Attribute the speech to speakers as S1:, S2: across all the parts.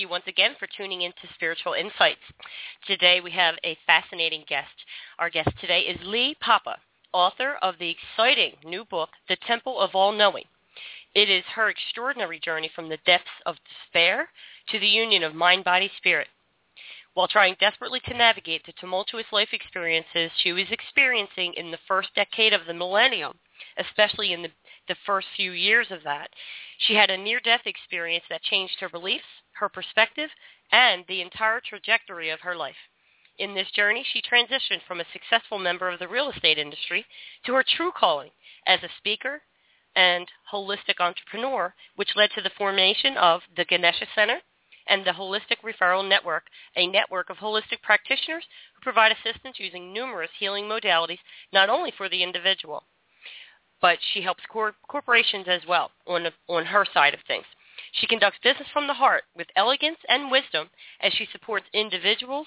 S1: You once again for tuning in to Spiritual Insights. Today we have a fascinating guest. Our guest today is Lee Papa, author of the exciting new book, The Temple of All Knowing. It is her extraordinary journey from the depths of despair to the union of mind, body, spirit. While trying desperately to navigate the tumultuous life experiences she was experiencing in the first decade of the millennium, especially in the, the first few years of that, she had a near-death experience that changed her beliefs, her perspective, and the entire trajectory of her life. In this journey, she transitioned from a successful member of the real estate industry to her true calling as a speaker and holistic entrepreneur, which led to the formation of the Ganesha Center and the Holistic Referral Network, a network of holistic practitioners who provide assistance using numerous healing modalities, not only for the individual, but she helps cor- corporations as well on, on her side of things. She conducts business from the heart with elegance and wisdom as she supports individuals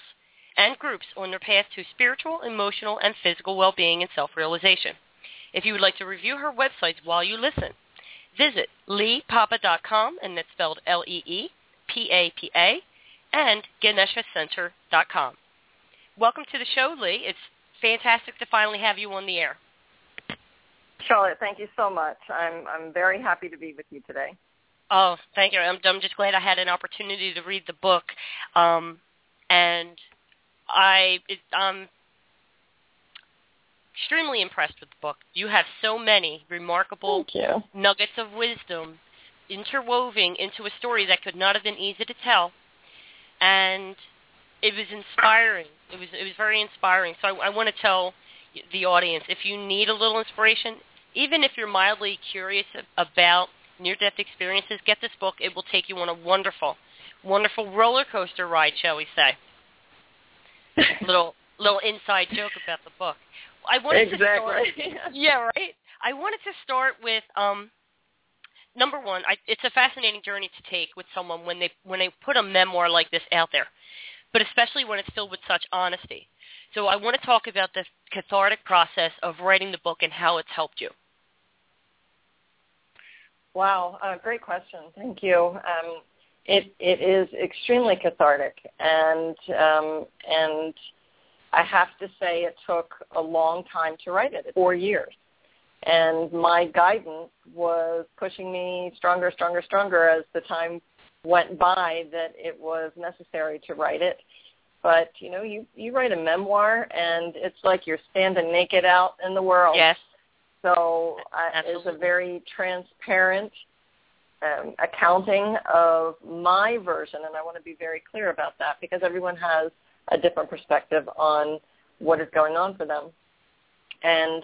S1: and groups on their path to spiritual, emotional, and physical well-being and self-realization. If you would like to review her websites while you listen, visit leepapa.com, and that's spelled L-E-E-P-A-P-A, and ganeshacenter.com. Welcome to the show, Lee. It's fantastic to finally have you on the air.
S2: Charlotte, thank you so much. I'm I'm very happy to be with you today.
S1: Oh, thank you. I'm, I'm just glad I had an opportunity to read the book, um, and I it, I'm extremely impressed with the book. You have so many remarkable nuggets of wisdom interwoven into a story that could not have been easy to tell, and it was inspiring. It was it was very inspiring. So I, I want to tell the audience if you need a little inspiration, even if you're mildly curious about near-death experiences, get this book. It will take you on a wonderful, wonderful roller coaster ride, shall we say? little little inside joke about the book. I wanted
S2: exactly.
S1: to start. yeah, right. I wanted to start with um, number one. I, it's a fascinating journey to take with someone when they when they put a memoir like this out there, but especially when it's filled with such honesty. So I want to talk about the cathartic process of writing the book and how it's helped you.
S2: Wow, uh, great question. Thank you. Um, it it is extremely cathartic, and um, and I have to say it took a long time to write it, four years, and my guidance was pushing me stronger, stronger, stronger as the time went by that it was necessary to write it. But you know, you you write a memoir, and it's like you're standing naked out in the world.
S1: Yes.
S2: So uh, it's a very transparent um, accounting of my version, and I want to be very clear about that because everyone has a different perspective on what is going on for them. And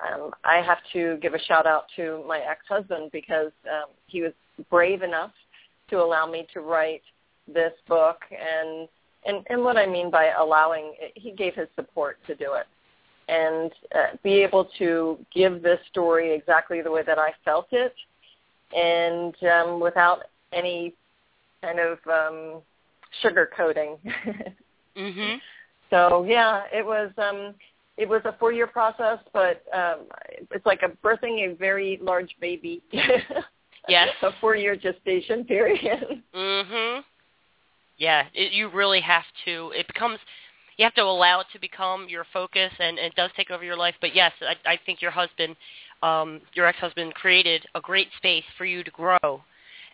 S2: um, I have to give a shout out to my ex-husband because um, he was brave enough to allow me to write this book. And and and what I mean by allowing he gave his support to do it and uh, be able to give this story exactly the way that I felt it, and um, without any kind of um, sugarcoating.
S1: mhm.
S2: So yeah, it was um, it was a four year process, but um, it's like a birthing a very large baby.
S1: yes.
S2: a four year gestation period.
S1: mhm. Yeah, it, you really have to. It becomes you have to allow it to become your focus, and, and it does take over your life. But yes, I, I think your husband um, your ex-husband created a great space for you to grow,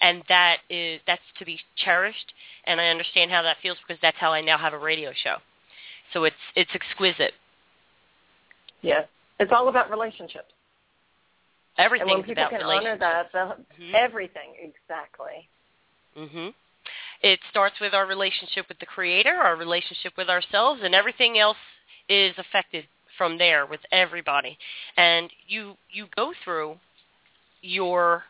S1: and that is that's to be cherished. And I understand how that feels because that's how I now have a radio show. So it's it's exquisite.
S2: Yes, it's all about relationships.
S1: Everything
S2: and when people
S1: about
S2: can honor that,
S1: mm-hmm.
S2: everything exactly.
S1: Mhm. It starts with our relationship with the creator, our relationship with ourselves, and everything else is affected from there with everybody. And you you go through your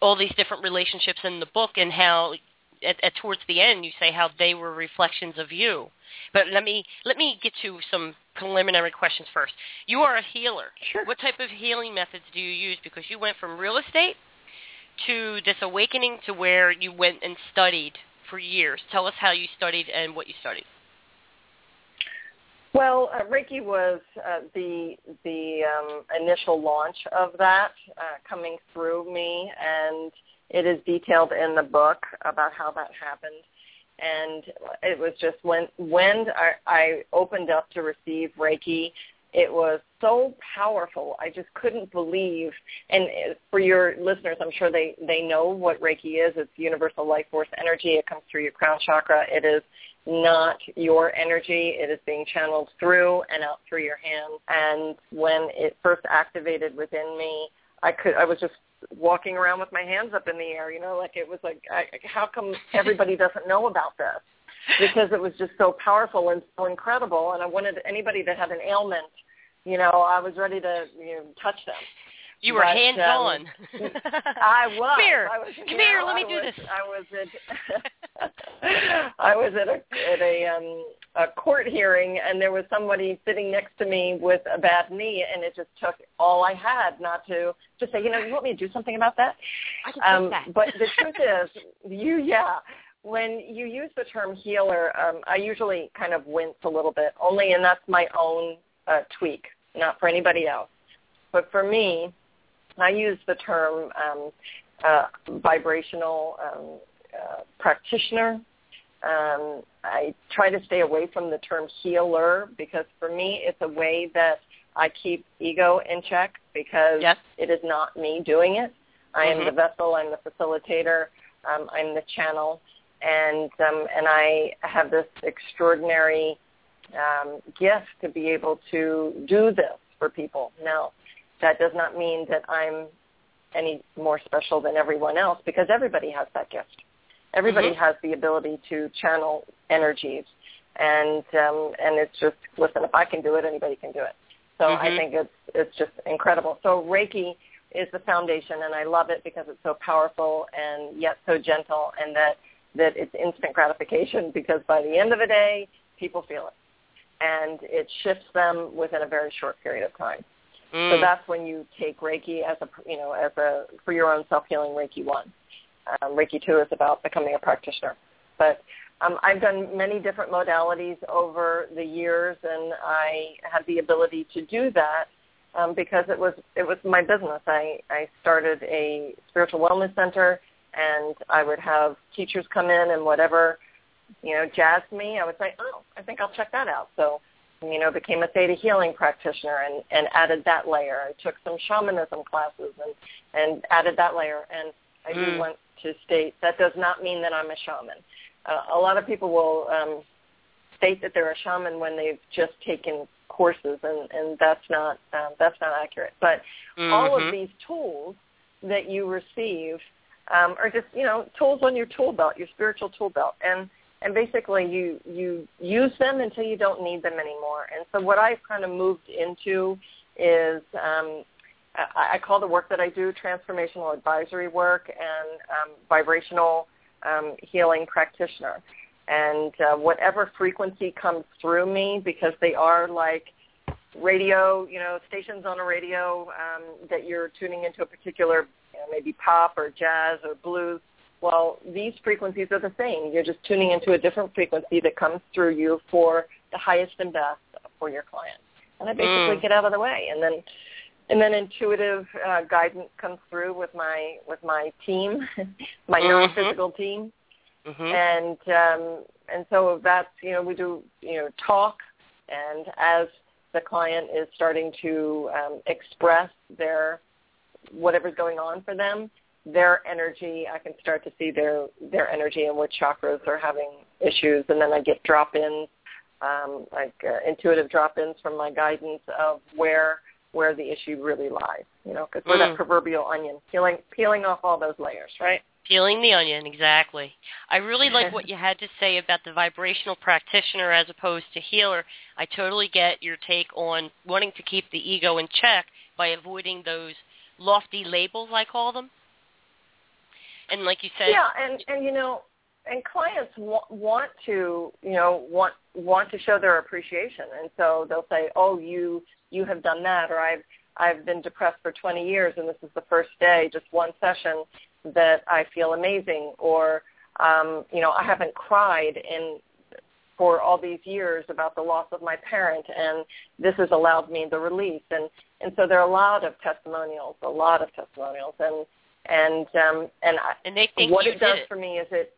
S1: all these different relationships in the book and how at, at towards the end you say how they were reflections of you. But let me let me get to some preliminary questions first. You are a healer.
S2: Sure.
S1: What type of healing methods do you use? Because you went from real estate to this awakening to where you went and studied for years. Tell us how you studied and what you studied.
S2: Well, uh, Reiki was uh, the the um, initial launch of that uh, coming through me, and it is detailed in the book about how that happened. And it was just when when I, I opened up to receive Reiki, it was so powerful. I just couldn't believe. And for your listeners, I'm sure they they know what Reiki is. It's universal life force energy. It comes through your crown chakra. It is not your energy. It is being channeled through and out through your hands. And when it first activated within me, I could I was just walking around with my hands up in the air, you know, like it was like I, how come everybody doesn't know about this? Because it was just so powerful and so incredible and I wanted anybody that had an ailment, you know, I was ready to you know, touch them.
S1: You were
S2: but,
S1: hands
S2: um,
S1: on.
S2: I was.
S1: Come here.
S2: I was,
S1: Come here.
S2: know,
S1: Let me
S2: I
S1: do
S2: was,
S1: this.
S2: I was at. I was at a at a um a court hearing, and there was somebody sitting next to me with a bad knee, and it just took all I had not to just say, you know, you want me to do something about that?
S1: I can
S2: Um,
S1: that.
S2: but the truth is, you yeah. When you use the term healer, um, I usually kind of wince a little bit, only, and that's my own uh, tweak, not for anybody else. But for me, I use the term um, uh, vibrational um, uh, practitioner. Um, I try to stay away from the term healer because for me it's a way that I keep ego in check because
S1: Yes.
S2: it is not me doing it. I am
S1: Mhm.
S2: the vessel. I'm the facilitator. Um, I'm the channel, and um, and I have this extraordinary um, gift to be able to do this for people. Now, that does not mean that I'm any more special than everyone else because everybody has that gift. Everybody
S1: Mhm.
S2: has the ability to channel energies, and um, and it's just listen. If I can do it, anybody can do it. So I
S1: Mhm.
S2: think it's it's just incredible. So Reiki is the foundation, and I love it because it's so powerful and yet so gentle, and that that it's instant gratification because by the end of the day, people feel it, and it shifts them within a very short period of time. So
S1: Mm.
S2: that's when you take Reiki as a you know as a for your own self healing Reiki one. Um, Reiki two is about becoming a practitioner. But um, I've done many different modalities over the years, and I had the ability to do that um, because it was it was my business. I I started a spiritual wellness center, and I would have teachers come in and whatever you know jazzed me, I would say, oh, I think I'll check that out. So you know, became a theta healing practitioner and, and added that layer. I took some shamanism classes and, and added that layer. And I do
S1: Mm.
S2: want to state that does not mean that I'm a shaman. Uh, a lot of people will um, state that they're a shaman when they've just taken courses, and, and that's not um, that's not accurate. But all
S1: Mhm.
S2: of these tools that you receive um, are just you know tools on your tool belt, your spiritual tool belt, and and basically you you use them until you don't need them anymore. And so what I've kind of moved into is um, I, I call the work that I do transformational advisory work and um, vibrational um, healing practitioner. And uh, whatever frequency comes through me, because they are like radio, you know, stations on a radio um, that you're tuning into a particular, you know, maybe pop or jazz or blues. Well, these frequencies are the same. You're just tuning into a different frequency that comes through you for the highest and best for your client. And I basically
S1: Mm.
S2: get out of the way, and then and then intuitive uh, guidance comes through with my with my team, my
S1: Mhm.
S2: non-physical team,
S1: Mhm.
S2: and um, and so that's you know we do you know talk, and as the client is starting to um, express their whatever's going on for them, their energy, I can start to see their their energy and which chakras are having issues, and then I get drop-ins, um, like uh, intuitive drop-ins from my guidance of where where the issue really lies. You know, because we're mm. that proverbial onion, peeling peeling off all those layers, right?
S1: Peeling the onion, exactly. I really like what you had to say about the vibrational practitioner as opposed to healer. I totally get your take on wanting to keep the ego in check by avoiding those lofty labels, I call them. And like you said,
S2: yeah, and and you know, and clients w- want to, you know, want want to show their appreciation, and so they'll say, "Oh, you you have done that," or "I've I've been depressed for 20 years, and this is the first day, just one session, that I feel amazing," or um, you know, I haven't cried in for all these years about the loss of my parent, and this has allowed me the release. And and so there are a lot of testimonials, a lot of testimonials, and and um, and, I,
S1: and they think
S2: what it does
S1: it.
S2: for me is it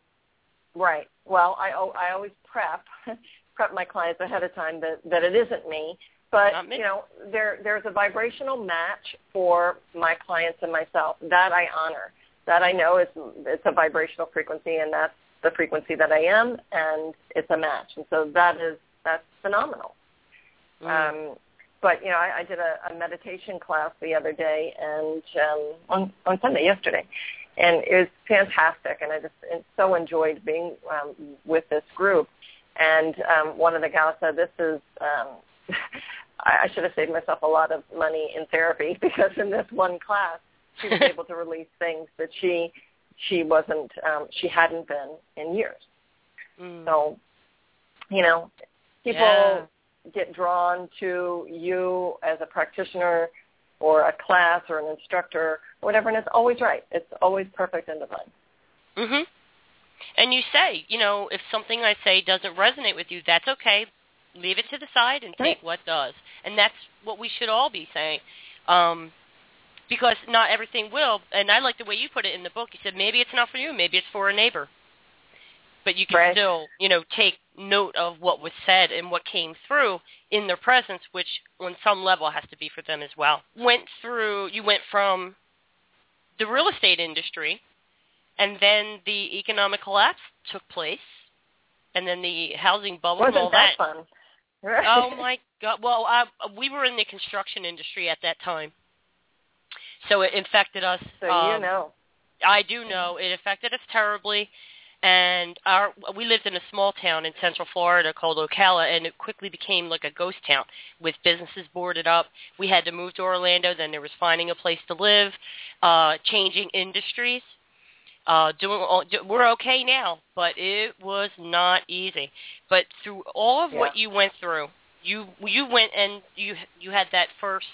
S2: right. Well, I I always prep prep my clients ahead of time that that it isn't me, but you know there there's a vibrational match for my clients and myself that I honor. That I know is it's a vibrational frequency, and that's the frequency that I am, and it's a match. And so that is that's phenomenal. Mm. Um, but you know, I, I did a, a meditation class the other day, and um, on on Sunday yesterday, and it was fantastic. And I just so enjoyed being um, with this group. And um, one of the gals said, "This is." Um, I, I should have saved myself a lot of money in therapy because in this one class, she was able to release things that she she wasn't um, she hadn't been in years.
S1: Mm.
S2: So, you know, people
S1: yeah.
S2: Get drawn to you as a practitioner or a class or an instructor or whatever, and it's always right. It's always perfect and divine.
S1: Mhm. And you say, you know, if something I say doesn't resonate with you, that's okay. Leave it to the side and take
S2: right.
S1: what does. And that's what we should all be saying. Um, because not everything will. And I like the way you put it in the book. You said maybe it's not for you, maybe it's for a neighbor, but you can
S2: right.
S1: still, you know, take note of what was said and what came through in their presence, which on some level has to be for them as well. Went through. You went from the real estate industry, and then the economic collapse took place, and then the housing bubble
S2: Wasn't
S1: and all
S2: that,
S1: that.
S2: fun? Right.
S1: Oh my God! Well, I, we were in the construction industry at that time, so it infected us.
S2: So
S1: um,
S2: you know.
S1: I do know it affected us terribly, and our we lived in a small town in Central Florida called Ocala, and it quickly became like a ghost town with businesses boarded up. We had to move to Orlando. Then there was finding a place to live, uh, changing industries. Uh, doing all, do, we're okay now, but it was not easy. But through all of
S2: Yeah.
S1: what you went through, you you went and you you had that first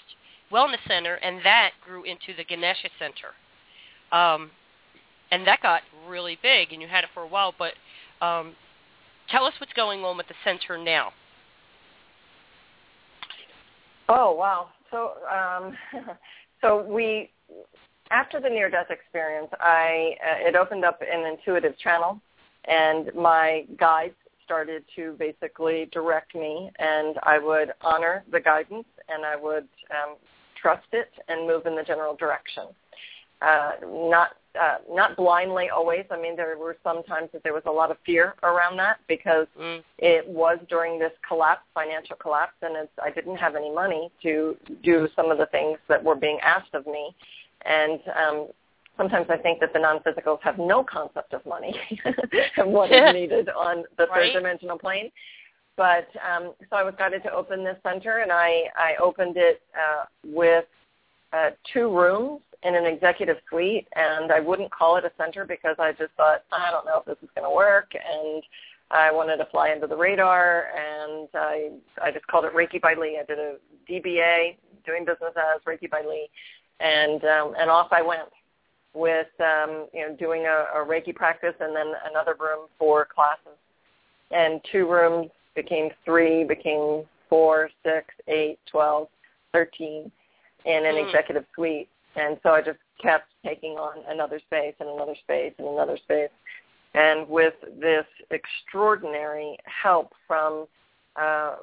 S1: wellness center, and that grew into the Ganesha Center. Um, and that got really big, and you had it for a while. But um, tell us what's going on with the center now.
S2: Oh wow! So um, so we after the near death experience, I uh, it opened up an intuitive channel, and my guides started to basically direct me, and I would honor the guidance, and I would um, trust it and move in the general direction. Uh, not uh, not blindly always. I mean, there were some times that there was a lot of fear around that because
S1: Mm.
S2: it was during this collapse, financial collapse, and it's, I didn't have any money to do some of the things that were being asked of me. And um, sometimes I think that the non-physicals have no concept of money and what is needed on the
S1: Right.
S2: third dimensional plane. But um, so I was guided to open this center, and I, I opened it uh, with uh, two rooms in an executive suite, and I wouldn't call it a center because I just thought I don't know if this is going to work, and I wanted to fly under the radar, and I I just called it Reiki by Lee. I did a DBA, doing business as Reiki by Lee, and um, and off I went with um, you know doing a, a Reiki practice, and then another room for classes, and two rooms became three, became four, six, eight, twelve, thirteen in an
S1: Mm.
S2: executive suite. And so I just kept taking on another space and another space and another space. And with this extraordinary help from uh,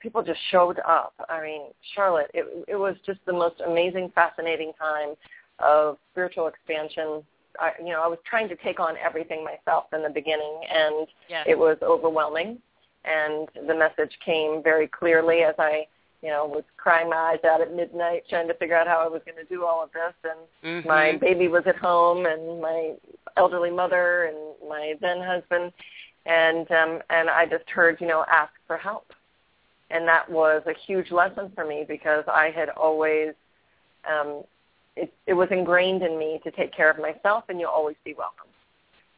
S2: people just showed up. I mean, Charlotte, it, it was just the most amazing, fascinating time of spiritual expansion. I, you know, I was trying to take on everything myself in the beginning, and
S1: yes.
S2: it was overwhelming. And the message came very clearly as I, you know, was crying my eyes out at midnight trying to figure out how I was going to do all of this. And
S1: mm-hmm.
S2: my baby was at home, and my elderly mother, and my then husband and um, and I just heard, you know, ask for help, and that was a huge lesson for me because I had always, um, it, it was ingrained in me to take care of myself, and you'll always be welcome.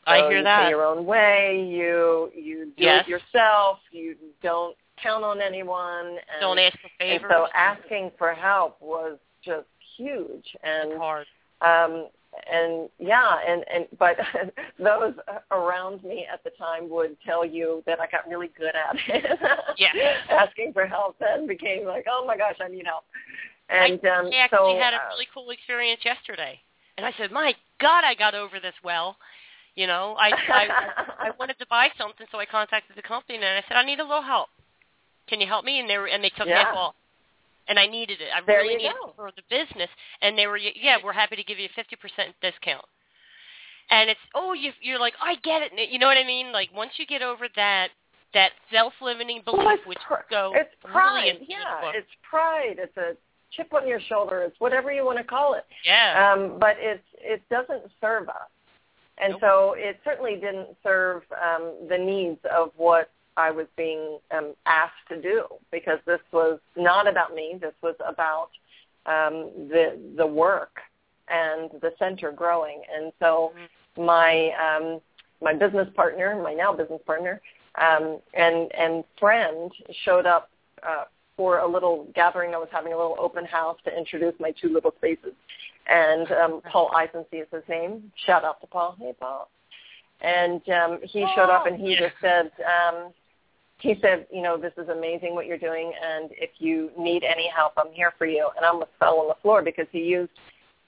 S2: So
S1: I hear
S2: you
S1: that.
S2: Pay your own way. You you do
S1: yes.
S2: it yourself. You don't count on anyone. And,
S1: don't ask for favors.
S2: And so asking for help was just huge and
S1: it's hard.
S2: Um, and yeah, and and but those around me at the time would tell you that I got really good at it.
S1: yeah,
S2: asking for help then became like, oh my gosh, I need help. And
S1: I,
S2: um,
S1: I actually
S2: so,
S1: had a
S2: uh,
S1: really cool experience yesterday, and I said, my God, I got over this well. You know, I I I wanted to buy something, so I contacted the company and I said, I need a little help. Can you help me? And they were and they took
S2: Yeah.
S1: half off and I needed it. I
S2: There
S1: really needed
S2: go.
S1: it for the business. And they were, yeah, we're happy to give you a fifty percent discount. And it's, oh, you, you're like, I get it. You know what I mean? Like once you get over that that self-limiting belief,
S2: well,
S1: which
S2: pr-
S1: go
S2: it's
S1: really
S2: pride.
S1: the
S2: Yeah, it's pride. It's a chip on your shoulder. It's whatever you want to call it.
S1: yeah,
S2: Um, but it it doesn't serve us, and
S1: Nope.
S2: so it certainly didn't serve um, the needs of what I was being um, asked to do because this was not about me. This was about um, the the work and the center growing. And so
S1: Mm-hmm.
S2: my um, my business partner, my now business partner, um, and and friend showed up uh, for a little gathering. I was having a little open house to introduce my two little spaces. And um, Paul Eisensee is his name. Shout out to Paul. Hey, Paul. And um, he showed up and he just said, um, he said, you know, this is amazing what you're doing, and if you need any help, I'm here for you. And I almost fell on the floor because he used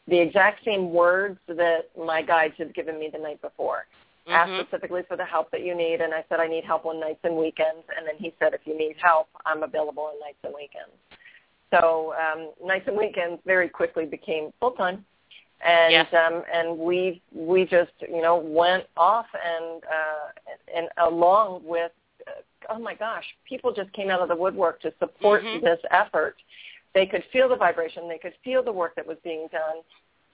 S2: the exact same words that my guides had given me the night before. Ask
S1: Mhm.
S2: specifically for the help that you need, and I said I need help on nights and weekends. And then he said, if you need help, I'm available on nights and weekends. So um, nights and weekends very quickly became full time, and
S1: Yes.
S2: um, and we we just you know went off and uh, and along with oh my gosh, people just came out of the woodwork to support
S1: Mhm.
S2: this effort. They could feel the vibration, they could feel the work that was being done,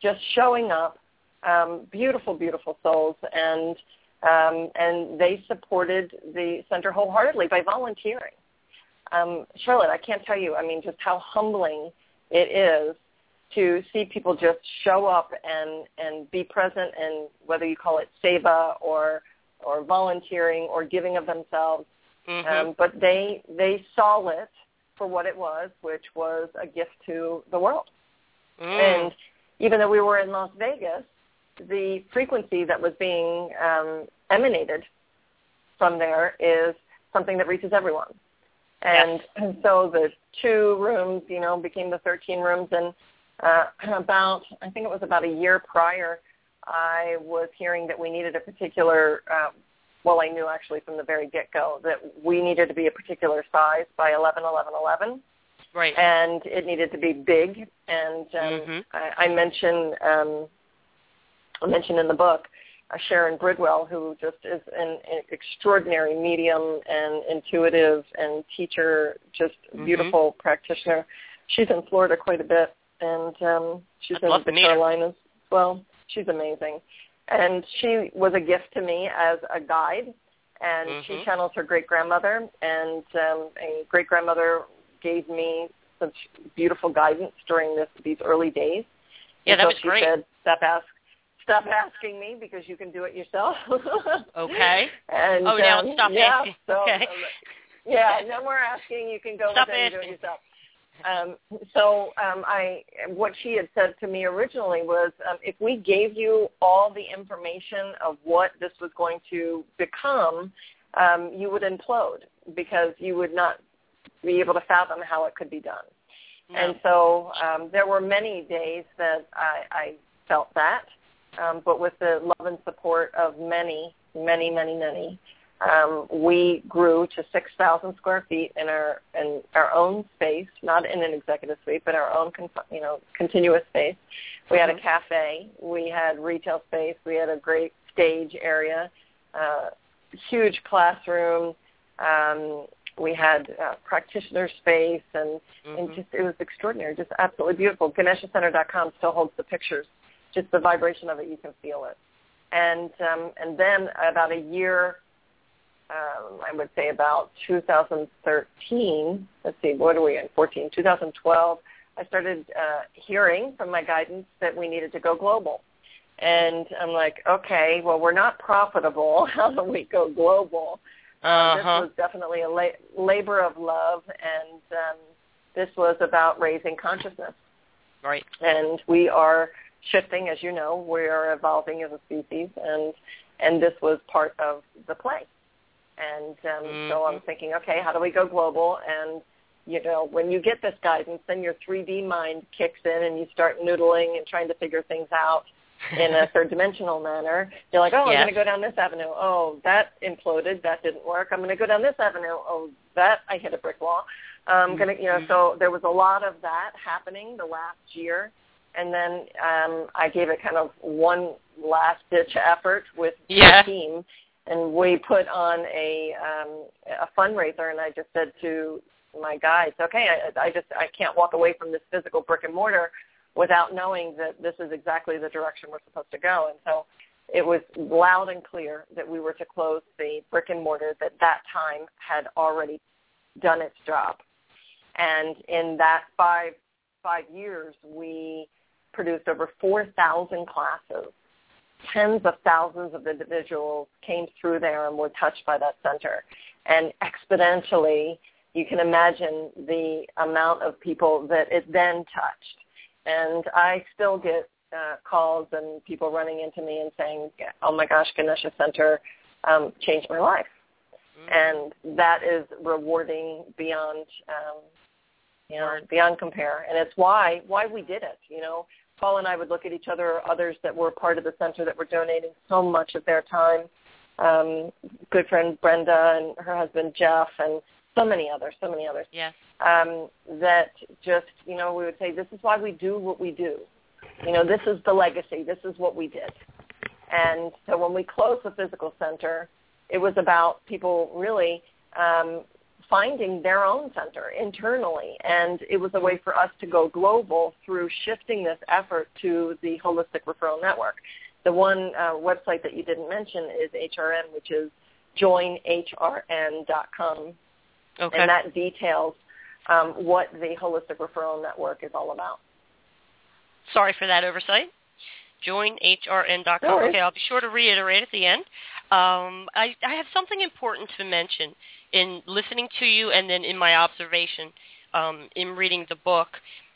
S2: just showing up. Um, beautiful, beautiful souls, and um, and they supported the center wholeheartedly by volunteering. Um, Charlotte, I can't tell you, I mean, just how humbling it is to see people just show up and, and be present and whether you call it seva or, or volunteering or giving of themselves.
S1: Mhm.
S2: Um, but they, they saw it for what it was, which was a gift to the world.
S1: Mm.
S2: And even though we were in Las Vegas, the frequency that was being um, emanated from there is something that reaches everyone. And, and so the two rooms, you know, became the 13 rooms. And uh, about, I think it was about a year prior, I was hearing that we needed a particular, uh, well, I knew actually from the very get-go that we needed to be a particular size by 11, 11, 11
S1: right.
S2: and it needed to be big. And um,
S1: Mhm.
S2: I, I mention um, I mention in the book uh, Sharon Bridwell, who just is an, an extraordinary medium and intuitive and teacher, just
S1: Mhm.
S2: beautiful practitioner. She's in Florida quite a bit, and um, she's
S1: I'd
S2: in the
S1: to meet her.
S2: Carolinas. as Well, she's amazing, and she was a gift to me as a guide. And she
S1: Mhm.
S2: channels her great grandmother, and um, a great grandmother gave me such beautiful guidance during this these early days.
S1: Yeah, that
S2: until
S1: was
S2: she
S1: great.
S2: said, "Stop ask, stop asking me because you can do it yourself."
S1: Okay.
S2: And
S1: Oh, now
S2: um,
S1: stop
S2: yeah,
S1: asking.
S2: So,
S1: Okay.
S2: um, yeah, no more asking. You can go
S1: Stop
S2: within and do it yourself. Um, so um, I, what she had said to me originally was, um, if we gave you all the information of what this was going to become, um, you would implode because you would not be able to fathom how it could be done.
S1: No.
S2: And so um, there were many days that I, I felt that, um, but with the love and support of many, many, many, many, um, we grew to 6,000 square feet in our in our own space, not in an executive suite, but our own con- you know continuous space. We had a mm-hmm. cafe, we had retail space, we had a great stage area, uh, huge classroom. Um, we had uh, practitioner space, and, mm-hmm. and just it was extraordinary, just absolutely beautiful. GaneshaCenter.com still holds the pictures. Just the vibration of it, you can feel it. And um, and then about a year um, I would say about 2013. Let's see, what are we in? 14, 2012. I started uh, hearing from my guidance that we needed to go global. And I'm like, okay, well, we're not profitable. How do we go global?
S1: Uh, uh-huh.
S2: this was definitely a la- labor of love, and um, this was about raising consciousness.
S1: Right.
S2: And we are shifting, as you know, we are evolving as a species, and and this was part of the play. And um, mm-hmm. so I'm thinking, okay, how do we go global? And you know, when you get this guidance, then your 3D mind kicks in, and you start noodling and trying to figure things out in a third dimensional manner. You're like, oh, yes. I'm going to go down this avenue. Oh, that imploded. That didn't work. I'm going to go down this avenue. Oh, that I hit a brick wall. I'm going to, you know, mm-hmm. so there was a lot of that happening the last year. And then um, I gave it kind of one last ditch effort with
S1: yeah.
S2: the team and we put on a um, a fundraiser, and I just said to my guys, okay, I, I just I can't walk away from this physical brick and mortar without knowing that this is exactly the direction we're supposed to go. And so it was loud and clear that we were to close the brick and mortar that that time had already done its job. And in that five five years, we produced over 4,000 classes tens of thousands of individuals came through there and were touched by that center. And exponentially, you can imagine the amount of people that it then touched. And I still get uh, calls and people running into me and saying, oh my gosh, Ganesha Center um, changed my life. Mm-hmm. And that is rewarding beyond, um, you know, beyond compare. And it's why, why we did it, you know Paul and I would look at each other or others that were part of the center that were donating so much of their time. Um, good friend Brenda and her husband Jeff and so many others, so many others.
S1: Yes.
S2: Um, that just, you know, we would say, this is why we do what we do. You know, this is the legacy. This is what we did. And so when we closed the physical center, it was about people really um, finding their own center internally. And it was a way for us to go global through shifting this effort to the Holistic Referral Network. The one uh, website that you didn't mention is HRN, which is joinhrn.com.
S1: Okay.
S2: And that details um, what the Holistic Referral Network is all about.
S1: Sorry for that oversight. JoinHRN.com.
S2: No
S1: okay, I'll be sure to reiterate at the end. Um, I, I have something important to mention in listening to you and then in my observation um, in reading the book,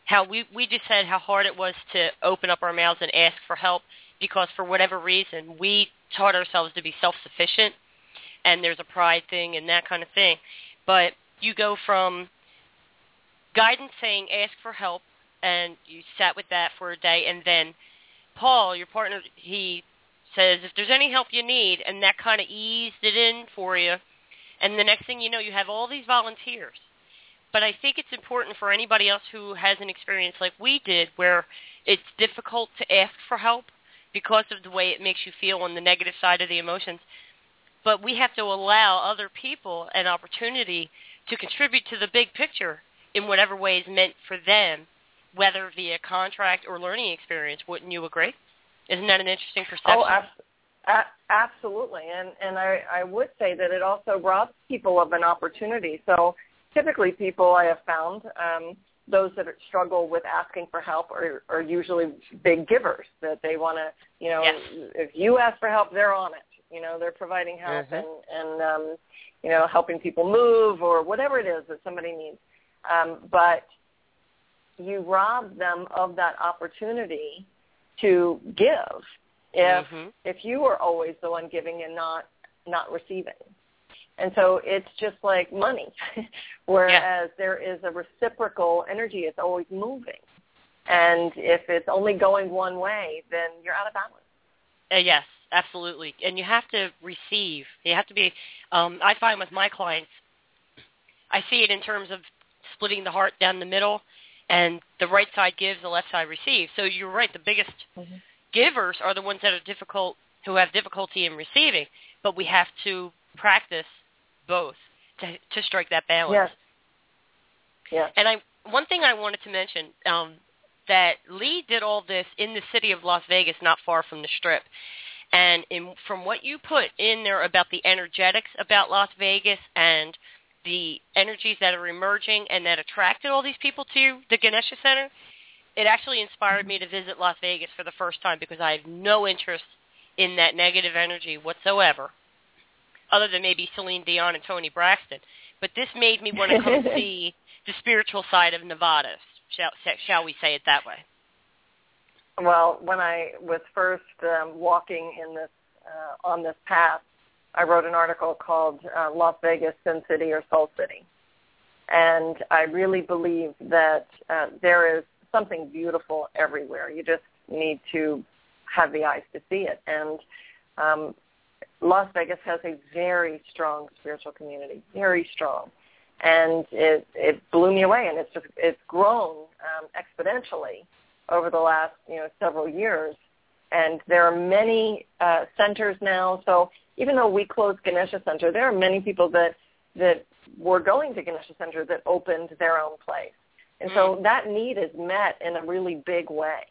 S1: how we, we just said how hard it was to open up our mouths and ask for help because for whatever reason we taught ourselves to be self-sufficient and there's a pride thing and that kind of thing. But you go from guidance saying ask for help and you sat with that for a day and then Paul, your partner, he says if there's any help you need and that kind of eased it in for you and the next thing you know, you have all these volunteers. But I think it's important for anybody else who has an experience like we did where it's difficult to ask for help because of the way it makes you feel on the negative side of the emotions. But we have to allow other people an opportunity to contribute to the big picture in whatever way is meant for them, whether via contract or learning experience. Wouldn't you agree? Isn't that an interesting perception?
S2: Oh. A- absolutely, and and I, I would say that it also robs people of an opportunity. So typically, people I have found um, those that struggle with asking for help are, are usually big givers. That they want to, you know,
S1: yes.
S2: if you ask for help, they're on it. You know, they're providing help
S1: mm-hmm.
S2: and and um, you know helping people move or whatever it is that somebody needs. Um, but you rob them of that opportunity to give if
S1: mm-hmm.
S2: if you are always the one giving and not not receiving. And so it's just like money, whereas
S1: yeah.
S2: there is a reciprocal energy. It's always moving. And if it's only going one way, then you're out of balance.
S1: Uh, yes, absolutely. And you have to receive. You have to be. Um, I find with my clients, I see it in terms of splitting the heart down the middle, and the right side gives, the left side receives. So you're right. The biggest mm-hmm. Givers are the ones that are difficult, who have difficulty in receiving. But we have to practice both to to strike that balance.
S2: Yes. Yeah.
S1: And I one thing I wanted to mention um, that Lee did all this in the city of Las Vegas, not far from the Strip. And in, from what you put in there about the energetics about Las Vegas and the energies that are emerging and that attracted all these people to the Ganesha Center, it actually inspired me to visit Las Vegas for the first time because I have no interest in that negative energy whatsoever, other than maybe Celine Dion and Toni Braxton. But this made me want to come see the spiritual side of Nevada, shall, shall we say it that way?
S2: Well, when I was first um, walking in this uh, on this path, I wrote an article called uh, Las Vegas, Sin City or Soul City, and I really believe that uh, there is something beautiful everywhere. You just need to have the eyes to see it, and um, Las Vegas has a very strong spiritual community, very strong. And it it blew me away and it's just it's grown um, exponentially over the last you know several years. And there are many uh, centers now. So even though we closed Ganesha Center there are many people that that were going to Ganesha Center that opened their own place and so mm. that need is met in a really big way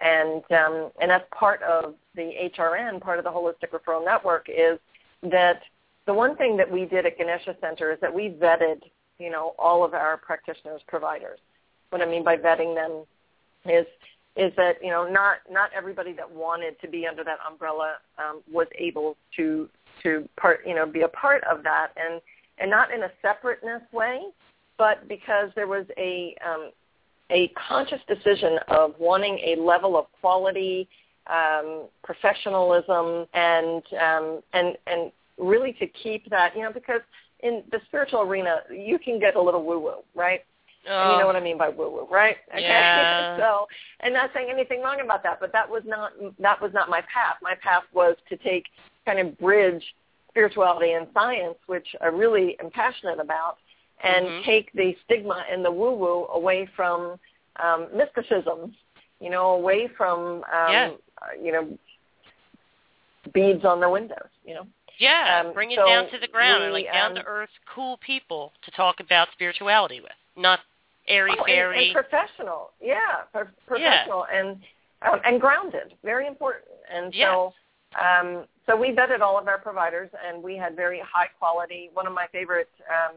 S2: and um, and that's part of the HRN part of the holistic referral network is that the one thing that we did at Ganesha Center is that we vetted, you know, all of our practitioners, providers. What I mean by vetting them is is that you know not not everybody that wanted to be under that umbrella um, was able to to part you know be a part of that and and not in a separateness way, but because there was a um, a conscious decision of wanting a level of quality, um, professionalism, and um, and and really to keep that, you know, because in the spiritual arena, you can get a little woo-woo, right? Oh. And you know oh. what I mean by woo-woo, right?
S1: Okay. Yeah.
S2: so, and not saying anything wrong about that, but that was not that was not my path. My path was to take kind of bridge spirituality and science, which I really am passionate about, and mm-hmm. take the stigma and the woo-woo away from um, mysticism, you know, away from um, you know beads on the windows, you know.
S1: Yeah,
S2: um,
S1: bring it
S2: so
S1: down to the ground,
S2: we,
S1: like down
S2: um,
S1: to earth, cool people to talk about spirituality with, not airy
S2: oh,
S1: fairy.
S2: And, and professional, yeah, pro- professional yeah. and um, and grounded, very important. And
S1: yes.
S2: so, um, so we vetted all of our providers, and we had very high quality. One of my favorite. Um,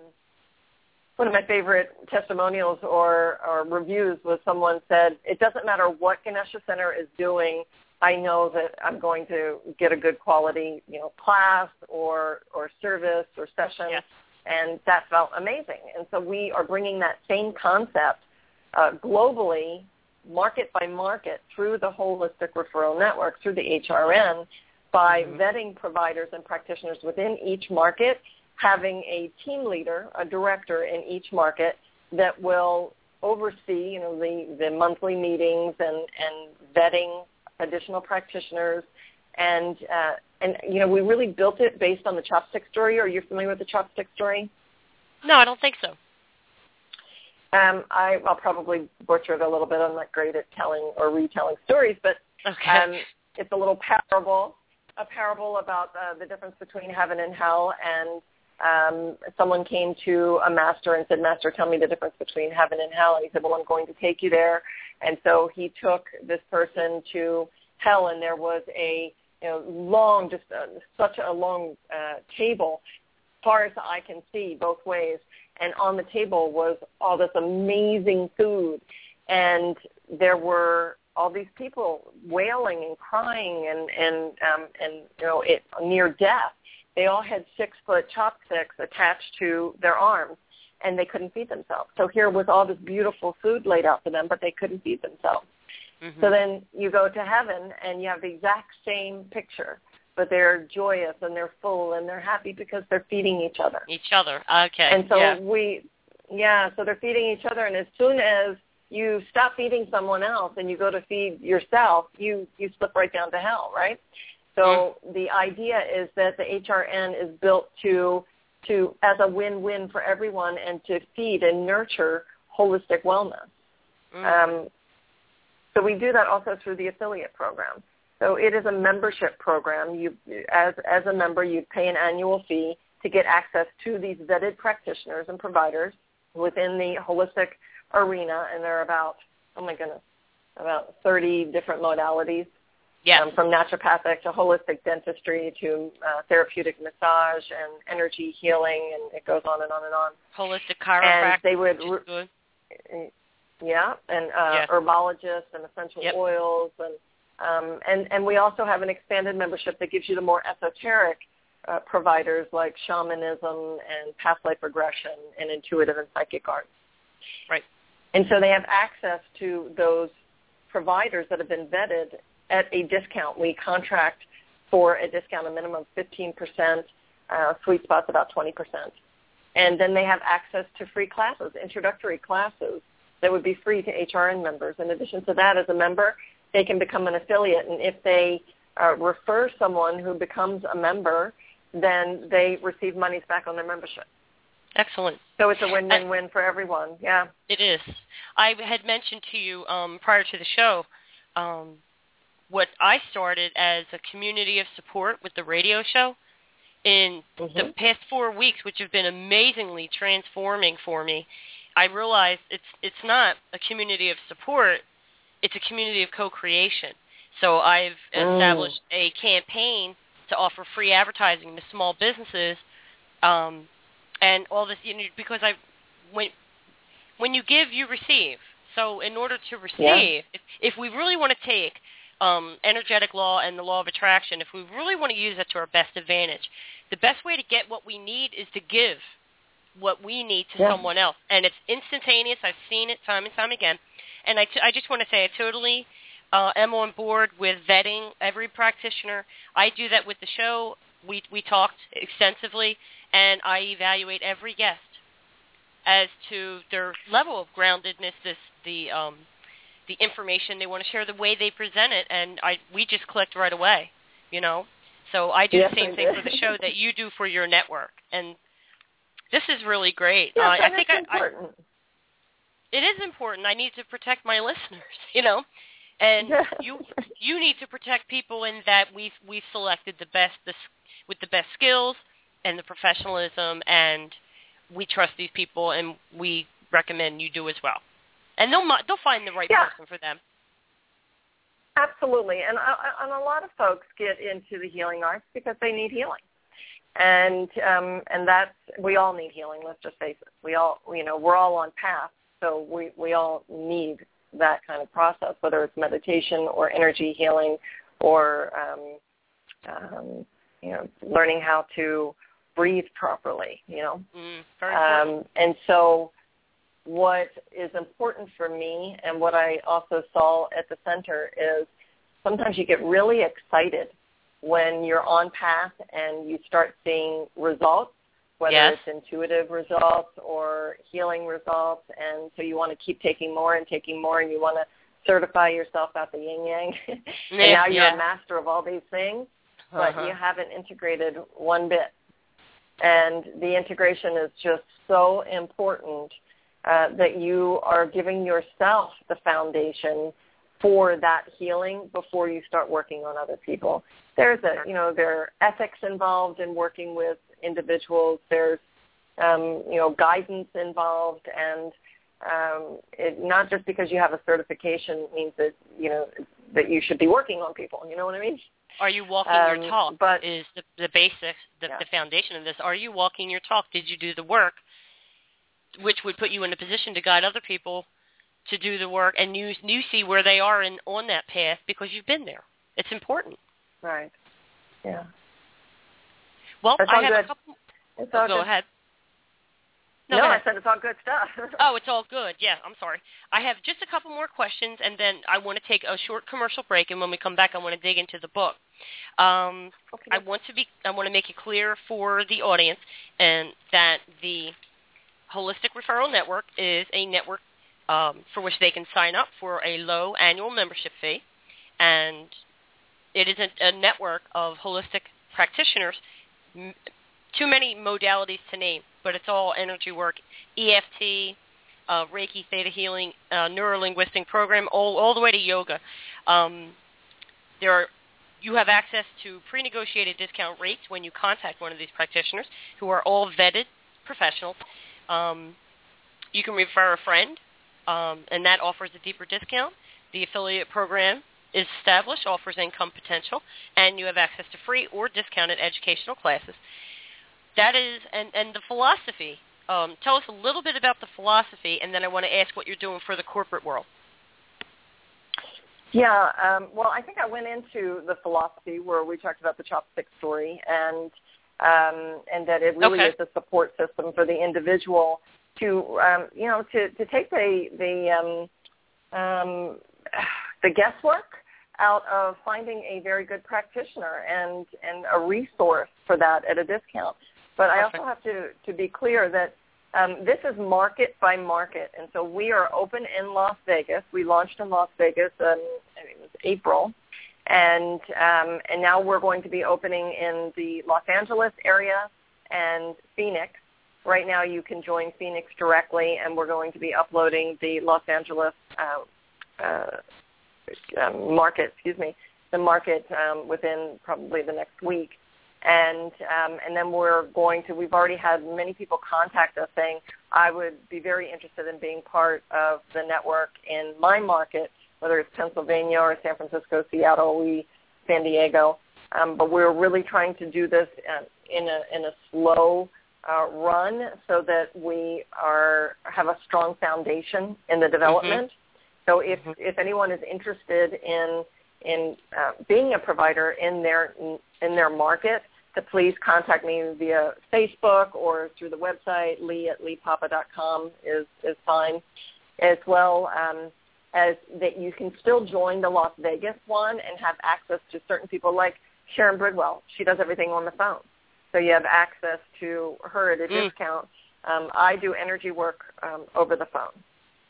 S2: one of my favorite testimonials or, or reviews was someone said, it doesn't matter what Ganesha Center is doing, I know that I'm going to get a good quality, you know, class or or service or session,
S1: yes.
S2: and that felt amazing. And so we are bringing that same concept uh, globally, market by market, through the holistic referral network, through the HRN, by mm-hmm. vetting providers and practitioners within each market, having a team leader, a director in each market that will oversee, you know, the the monthly meetings and and vetting additional practitioners, and uh, and you know we really built it based on the chopstick story. Are you familiar with the chopstick story?
S1: No, I don't think so.
S2: Um, I, I'll probably butcher it a little bit. I'm not great at telling or retelling stories, but
S1: okay.
S2: um, it's a little parable, a parable about uh, the difference between heaven and hell. And um, someone came to a master and said, "Master, tell me the difference between heaven and hell." And he said, "Well, I'm going to take you there." And so he took this person to hell, and there was a you know long, just a, such a long uh, table, far as I can see, both ways. And on the table was all this amazing food, and there were all these people wailing and crying and and um, and you know it near death. They all had six foot chopsticks attached to their arms and they couldn't feed themselves. So here was all this beautiful food laid out for them, but they couldn't feed themselves.
S1: Mm-hmm.
S2: So then you go to heaven and you have the exact same picture, but they're joyous and they're full and they're happy because they're feeding each other.
S1: Each other, okay.
S2: And so
S1: yeah.
S2: we, yeah, so they're feeding each other, and as soon as you stop feeding someone else and you go to feed yourself, you you slip right down to hell, right? So mm. the idea is that the HRN is built to to as a win-win for everyone and to feed and nurture holistic wellness. Mm. Um, so we do that also through the affiliate program. So it is a membership program. You, as as a member, you pay an annual fee to get access to these vetted practitioners and providers within the holistic arena, and there are about oh my goodness, about 30 different modalities.
S1: Yeah.
S2: Um, from naturopathic to holistic dentistry to uh, therapeutic massage and energy healing, and it goes on and on and on.
S1: Holistic chiropractic.
S2: And they would, yeah, and uh, herbologists and essential
S1: yep.
S2: oils, and um, and and we also have an expanded membership that gives you the more esoteric uh, providers like shamanism and past life regression and intuitive and psychic arts.
S1: Right.
S2: And so they have access to those providers that have been vetted at a discount. We contract for a discount, a minimum of 15%, uh, sweet spots about 20%. And then they have access to free classes, introductory classes that would be free to HRN members. In addition to that, as a member, they can become an affiliate. And if they uh, refer someone who becomes a member, then they receive monies back on their membership.
S1: Excellent.
S2: So it's a win-win-win for everyone. Yeah.
S1: It is. I had mentioned to you um, prior to the show um, what I started as a community of support with the radio show in mm-hmm. the past four weeks, which have been amazingly transforming for me. I realized it's it's not a community of support; it's a community of co-creation. So I've mm. established a campaign to offer free advertising to small businesses um, and all this you know, because I when when you give you receive. So in order to receive,
S2: yeah.
S1: if if we really want to take um, energetic law and the law of attraction, if we really want to use that to our best advantage, the best way to get what we need is to give what we need to
S2: yeah.
S1: someone else, and it's instantaneous. I've seen it time and time again, and I, t- I just want to say I totally uh, am on board with vetting every practitioner. I do that with the show. We we talked extensively and I evaluate every guest as to their level of groundedness, this the um, the information they want to share, the way they present it, and I we just clicked right away, you know. So I do
S2: yes,
S1: the same thing for the show that you do for your network, and this is really great.
S2: Yes,
S1: uh,
S2: I
S1: think
S2: I, important.
S1: I, it is important. I need to protect my listeners, you know, and you you need to protect people in that we've we've selected the best the, with the best skills and the professionalism, and we trust these people, and we recommend you do as well. And they'll they'll find the right
S2: yeah.
S1: person for them.
S2: Absolutely, and uh, and a lot of folks get into the healing arts because they need healing, and um, and that's we all need healing. Let's just face it. We all you know we're all on path, so we we all need that kind of process, whether it's meditation or energy healing or um, um, you know learning how to breathe properly, you know.
S1: Mm,
S2: um, and so what is important for me and what I also saw at the center is sometimes you get really excited when you're on path and you start seeing results, whether
S1: yes.
S2: it's intuitive results or healing results, and so you want to keep taking more and taking more, and you want to certify yourself out the yin yang, and now you're
S1: yeah.
S2: a master of all these things, but
S1: uh-huh.
S2: you haven't integrated one bit and the integration is just so important uh, that you are giving yourself the foundation for that healing before you start working on other people. There's a, you know, there are ethics involved in working with individuals. There's, um, you know, guidance involved, and um, it, not just because you have a certification means that you know that you should be working on people. You know what I mean?
S1: Are you walking
S2: um,
S1: your talk?
S2: But,
S1: is the, the basics, the,
S2: yeah.
S1: the foundation of this. Are you walking your talk? Did you do the work, which would put you in a position to guide other people to do the work, and you you see where they are in on that path because you've been there. It's important.
S2: Right. Yeah.
S1: Well, I have
S2: good.
S1: a couple.
S2: It's all
S1: go
S2: good.
S1: ahead.
S2: No,
S1: go
S2: I said it's all good stuff.
S1: Oh, it's all good. Yeah, I'm sorry. I have just a couple more questions, and then I want to take a short commercial break. And when we come back, I want to dig into the book. Um,
S2: okay.
S1: I want to be. I want to make it clear for the audience, and that the Holistic Referral Network is a network um, for which they can sign up for a low annual membership fee, and it is a, a network of holistic practitioners, m- too many modalities to name, but it's all energy work, EFT, uh, Reiki, Theta Healing, uh, Neurolinguistic Program, all, all the way to yoga. Um, there are, you have access to pre-negotiated discount rates when you contact one of these practitioners who are all vetted professionals. Um, you can refer a friend, um, and that offers a deeper discount. The affiliate program is established, offers income potential, and you have access to free or discounted educational classes. That is, and, and the philosophy. Um, tell us a little bit about the philosophy, and then I want to ask what you're doing for the corporate world.
S2: Yeah, um, well, I think I went into the philosophy where we talked about the chopstick story, and um, and that it really
S1: okay.
S2: is a support system for the individual to um, you know to to take the the um, um, the guesswork out of finding a very good practitioner and and a resource for that at a discount. But
S1: Perfect.
S2: I also have to to be clear that um, this is market by market, and so we are open in Las Vegas. We launched in Las Vegas think it was April, and um, and now we're going to be opening in the Los Angeles area and Phoenix. Right now, you can join Phoenix directly, and we're going to be uploading the Los Angeles uh, uh, um, market, excuse me, the market um, within probably the next week. And um, and then we're going to. We've already had many people contact us saying, "I would be very interested in being part of the network in my market, whether it's Pennsylvania or San Francisco, Seattle, we, San Diego." Um, but we're really trying to do this uh, in a in a slow uh, run so that we are have a strong foundation in the development. Mm-hmm. So if mm-hmm. if anyone is interested in in uh, being a provider in their in their market, to please contact me via Facebook or through the website. Lee at leepapa.com is is fine, as well um, as that you can still join the Las Vegas one and have access to certain people like Sharon Bridwell. She does everything on the phone, so you have access to her at a mm. discount. Um, I do energy work um, over the phone.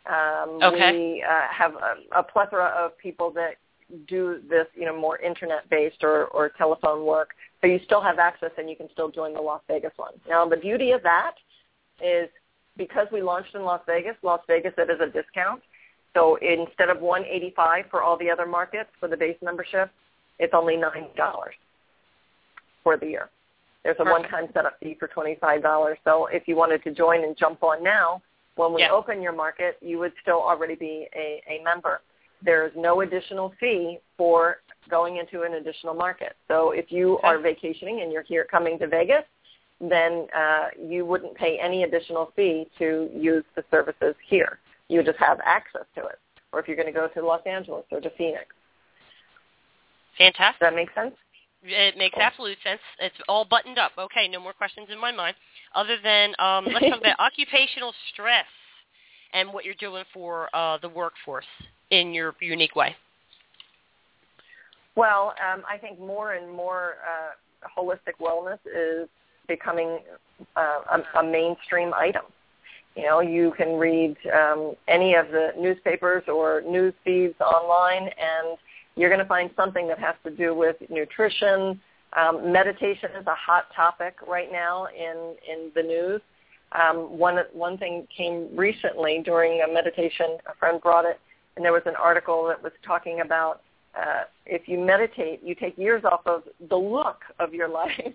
S2: Um,
S1: okay.
S2: We uh, have a, a plethora of people that do this, you know, more internet-based or, or telephone work. So you still have access and you can still join the Las Vegas one. Now, the beauty of that is because we launched in Las Vegas, Las Vegas it is a discount. So instead of 185 for all the other markets for the base membership, it's only $9 for the year. There's a
S1: Perfect.
S2: one-time setup fee for $25. So if you wanted to join and jump on now, when we
S1: Yeah.
S2: open your market, you would still already be a, a member. There's no additional fee for going into an additional market. So if you
S1: Okay.
S2: are vacationing and you're here coming to Vegas, then uh, you wouldn't pay any additional fee to use the services here. You just have access to it. Or if you're going to go to Los Angeles or to Phoenix.
S1: Fantastic.
S2: Does that make sense?
S1: It makes absolute sense. It's all buttoned up. Okay, no more questions in my mind. Other than um, let's talk about occupational stress and what you're doing for uh, the workforce in your unique way.
S2: Well, um, I think more and more uh, holistic wellness is becoming uh, a, a mainstream item. You know, you can read um, any of the newspapers or news feeds online, and you're going to find something that has to do with nutrition. Um, meditation is a hot topic right now in in the news. Um, one one thing came recently during a meditation. A friend brought it, and there was an article that was talking about uh, if you meditate, you take years off of the look of your life.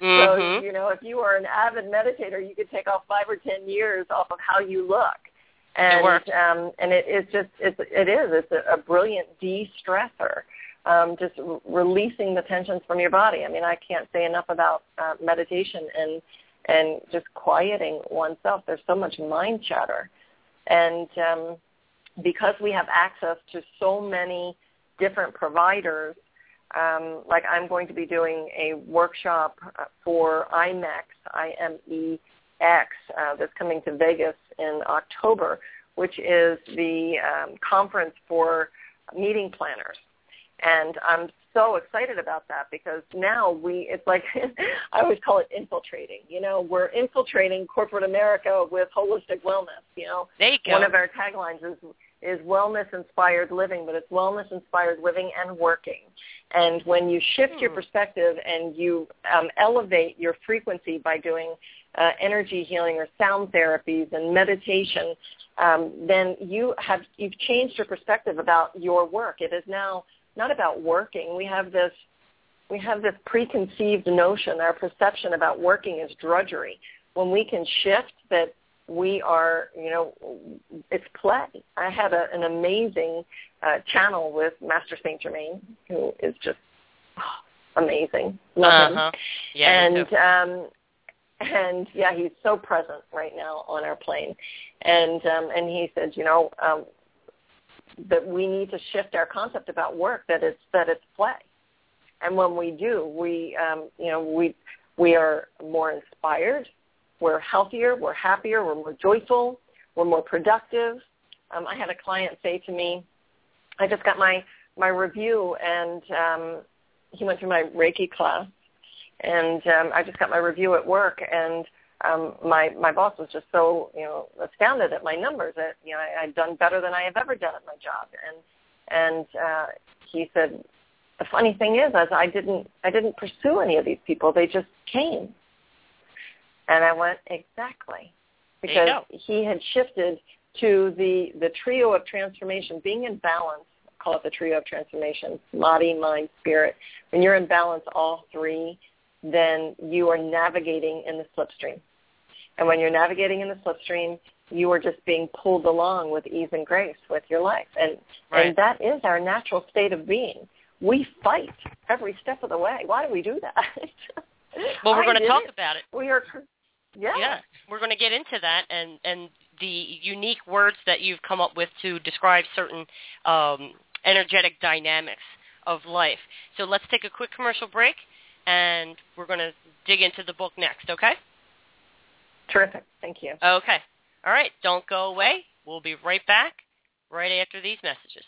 S1: Mm-hmm.
S2: So you know, if you are an avid meditator, you could take off five or ten years off of how you look. And
S1: It works.
S2: um, and it is just it's it is it's a, a brilliant de-stressor. Um, just r- releasing the tensions from your body. I mean, I can't say enough about uh, meditation and and just quieting oneself. There's so much mind chatter, and um, because we have access to so many different providers, um, like I'm going to be doing a workshop uh, for IMEX, I-M-E-X, uh, that's coming to Vegas in October, which is the um, conference for meeting planners. And I'm so excited about that because now we, it's like, I always call it infiltrating. You know, we're infiltrating corporate America with holistic wellness. You know,
S1: There you go.
S2: one of our taglines is is wellness inspired living, but it's wellness inspired living and working. And when you shift your hmm. perspective and you um, elevate your frequency by doing uh, energy healing or sound therapies and meditation, um, then you have you've changed your perspective about your work. It is now not about working. We have this we have this preconceived notion, our perception about working is drudgery. When we can shift that we are, you know, it's play. I had a, an amazing uh, channel with Master Saint Germain, who is just oh, amazing. Love uh-huh. him.
S1: Yeah,
S2: and um, and yeah, he's so present right now on our plane. And um, and he said, you know, um, that we need to shift our concept about work that it's that it's play. And when we do, we um, you know we we are more inspired, we're healthier, we're happier, we're more joyful, we're more productive. Um, I had a client say to me, I just got my my review, and um, he went through my Reiki class, and um, I just got my review at work, and um, my my boss was just so you know astounded at my numbers that you know I, I'd done better than I have ever done at my job, and and uh, he said the funny thing is, as I didn't I didn't pursue any of these people; they just came, and I went exactly because he had shifted to the the trio of transformation, being in balance. I call it the trio of transformation: body, mind, spirit. When you're in balance, all three then you are navigating in the slipstream. And when you're navigating in the slipstream, you are just being pulled along with ease and grace with your life. And
S1: right.
S2: and that is our natural state of being. We fight every step of the way. Why do we do that?
S1: well, we're going
S2: to
S1: talk
S2: it.
S1: about it.
S2: We are yeah.
S1: Yeah. We're going to get into that and and the unique words that you've come up with to describe certain um, energetic dynamics of life. So let's take a quick commercial break and we're going to dig into the book next, okay?
S2: Terrific. Thank you.
S1: Okay. All right. Don't go away. We'll be right back right after these messages.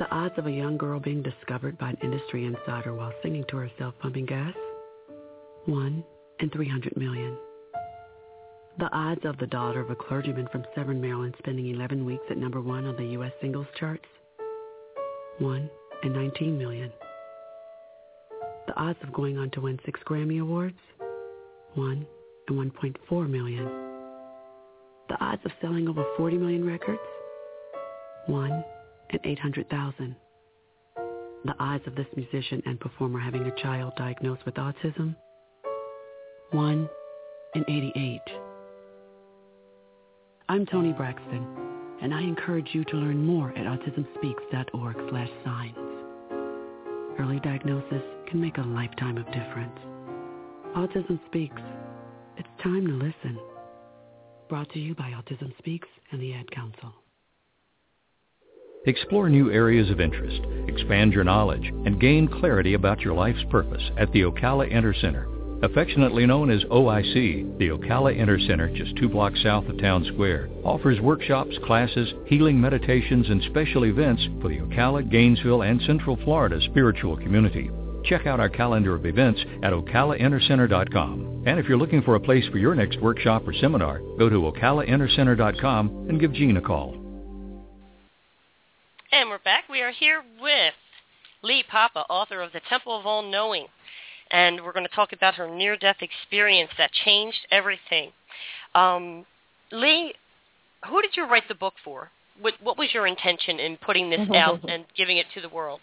S3: The odds of a young girl being discovered by an industry insider while singing to herself pumping gas? 1 in 300 million. The odds of the daughter of a clergyman from Severn, Maryland spending 11 weeks at number one on the U.S. singles charts? 1 in 19 million. The odds of going on to win six Grammy Awards? 1 in 1.4 million. The odds of selling over 40 million records? 1 in 800,000. The odds of this musician and performer having a child diagnosed with autism? 1 in 88. I'm Toni Braxton and I encourage you to learn more at autismspeaks.org slash signs. Early diagnosis can make a lifetime of difference. Autism Speaks. It's time to listen. Brought to you by Autism Speaks and the Ad Council.
S4: Explore new areas of interest, expand your knowledge, and gain clarity about your life's purpose at the Ocala Inner Center. Affectionately known as OIC, the Ocala Inner Center, just two blocks south of Town Square, offers workshops, classes, healing meditations, and special events for the Ocala, Gainesville, and Central Florida spiritual community. Check out our calendar of events at ocalainnercenter.com. And if you're looking for a place for your next workshop or seminar, go to ocalainnercenter.com and give Jean a call.
S1: And we're back. We are here with Lee Papa, author of The Temple of All Knowing and we're going to talk about her near-death experience that changed everything. Um, Lee, who did you write the book for? What, what was your intention in putting this out and giving it to the world?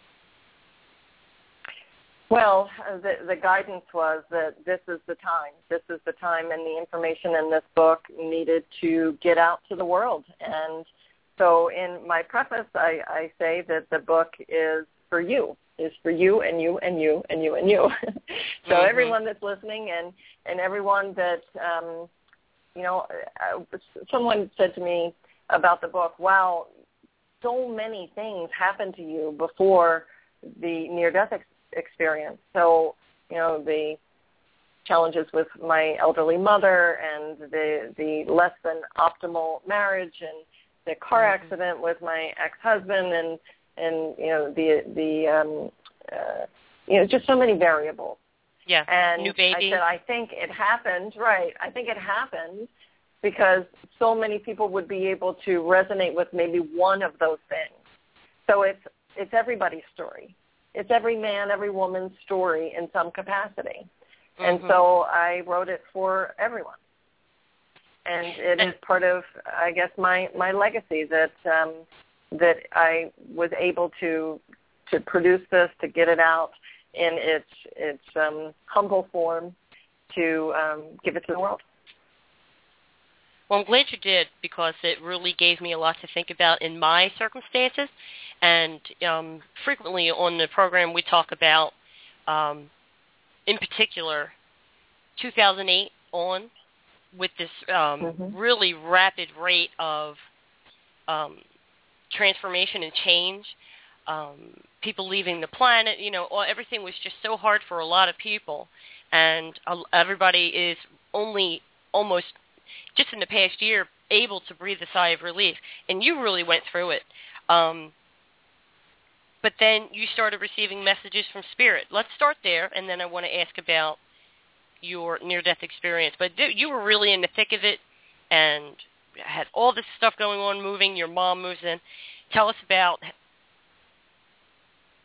S2: Well, the, the guidance was that this is the time. This is the time, and the information in this book needed to get out to the world. And so, in my preface, I, I say that the book is for you is for you and you and you and you and you. so mm-hmm. everyone that's listening and and everyone that um, you know, uh, someone said to me about the book, "Wow, so many things happened to you before the near-death ex- experience." So you know the challenges with my elderly mother and the the less than optimal marriage and the car mm-hmm. accident with my ex-husband and and you know the the um, uh, you know just so many variables.
S1: Yeah.
S2: And
S1: New baby.
S2: I said I think it happened right. I think it happened because so many people would be able to resonate with maybe one of those things. So it's it's everybody's story. It's every man, every woman's story in some capacity. Mm-hmm. And so I wrote it for everyone. And it is part of I guess my my legacy that um that I was able to to produce this, to get it out in its its um, humble form, to um, give it to the world.
S1: Well, I'm glad you did because it really gave me a lot to think about in my circumstances. And um, frequently on the program, we talk about, um, in particular, 2008 on with this um, mm-hmm. really rapid rate of um, transformation and change. Um, people leaving the planet, you know, all, everything was just so hard for a lot of people, and uh, everybody is only almost just in the past year able to breathe a sigh of relief. And you really went through it. Um, but then you started receiving messages from spirit. Let's start there, and then I want to ask about your near-death experience. But you were really in the thick of it, and had all this stuff going on, moving. Your mom moves in. Tell us about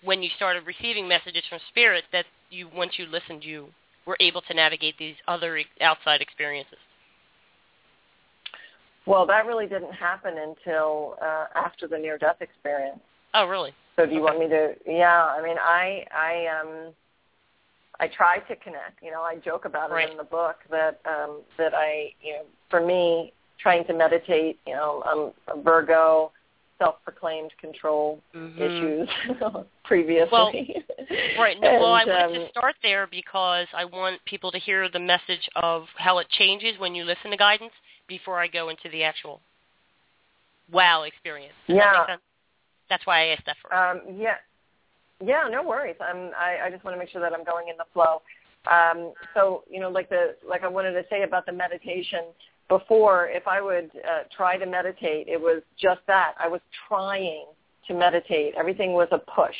S1: when you started receiving messages from spirit that you, once you listened, you were able to navigate these other outside experiences.
S2: Well, that really didn't happen until uh, after the near-death experience.
S1: Oh, really?
S2: So do you okay. want me to? Yeah, I mean, I I um I try to connect. You know, I joke about it
S1: right.
S2: in the book that um that I you know for me trying to meditate. You know, I'm a Virgo, self-proclaimed control mm-hmm. issues previously.
S1: Well, right. No, and, well, I wanted um, to start there because I want people to hear the message of how it changes when you listen to guidance before I go into the actual wow experience. Does
S2: yeah.
S1: That That's why I asked that first.
S2: Um, yeah. Yeah, no worries. I'm, I, I just want to make sure that I'm going in the flow. Um, so, you know, like the like I wanted to say about the meditation, before, if I would uh, try to meditate, it was just that. I was trying to meditate. Everything was a push.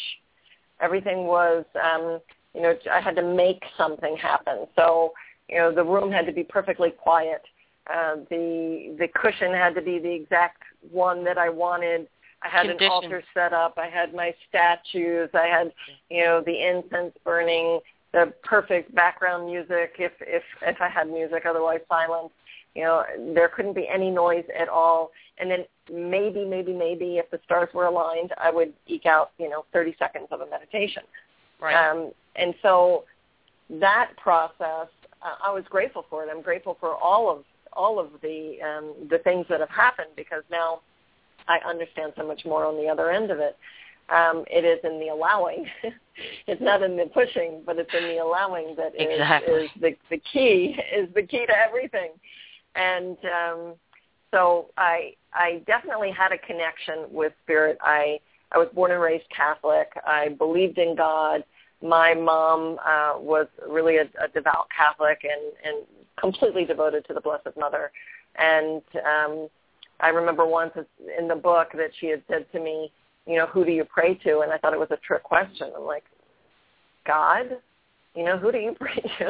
S2: Everything was, um, you know, I had to make something happen. So, you know, the room had to be perfectly quiet. Uh, the the cushion had to be the exact one that I wanted. I had an altar set up. I had my statues. I had, you know, the incense burning, the perfect background music if if if I had music, otherwise silence. You know, there couldn't be any noise at all. And then maybe, maybe, maybe if the stars were aligned, I would eke out, you know, 30 seconds of a meditation.
S1: Right.
S2: Um, and so that process, uh, I was grateful for it. I'm grateful for all of all of the um, the things that have happened because now I understand so much more on the other end of it. Um, it is in the allowing. it's not in the pushing, but it's in the allowing that is,
S1: exactly.
S2: is the, the key is the key to everything and um, so I I definitely had a connection with spirit. I I was born and raised Catholic. I believed in God. My mom uh, was really a, a devout Catholic and and completely devoted to the Blessed Mother. And um, I remember once in the book that she had said to me, you know, who do you pray to? And I thought it was a trick question. I'm like, God? You know, who do you pray to?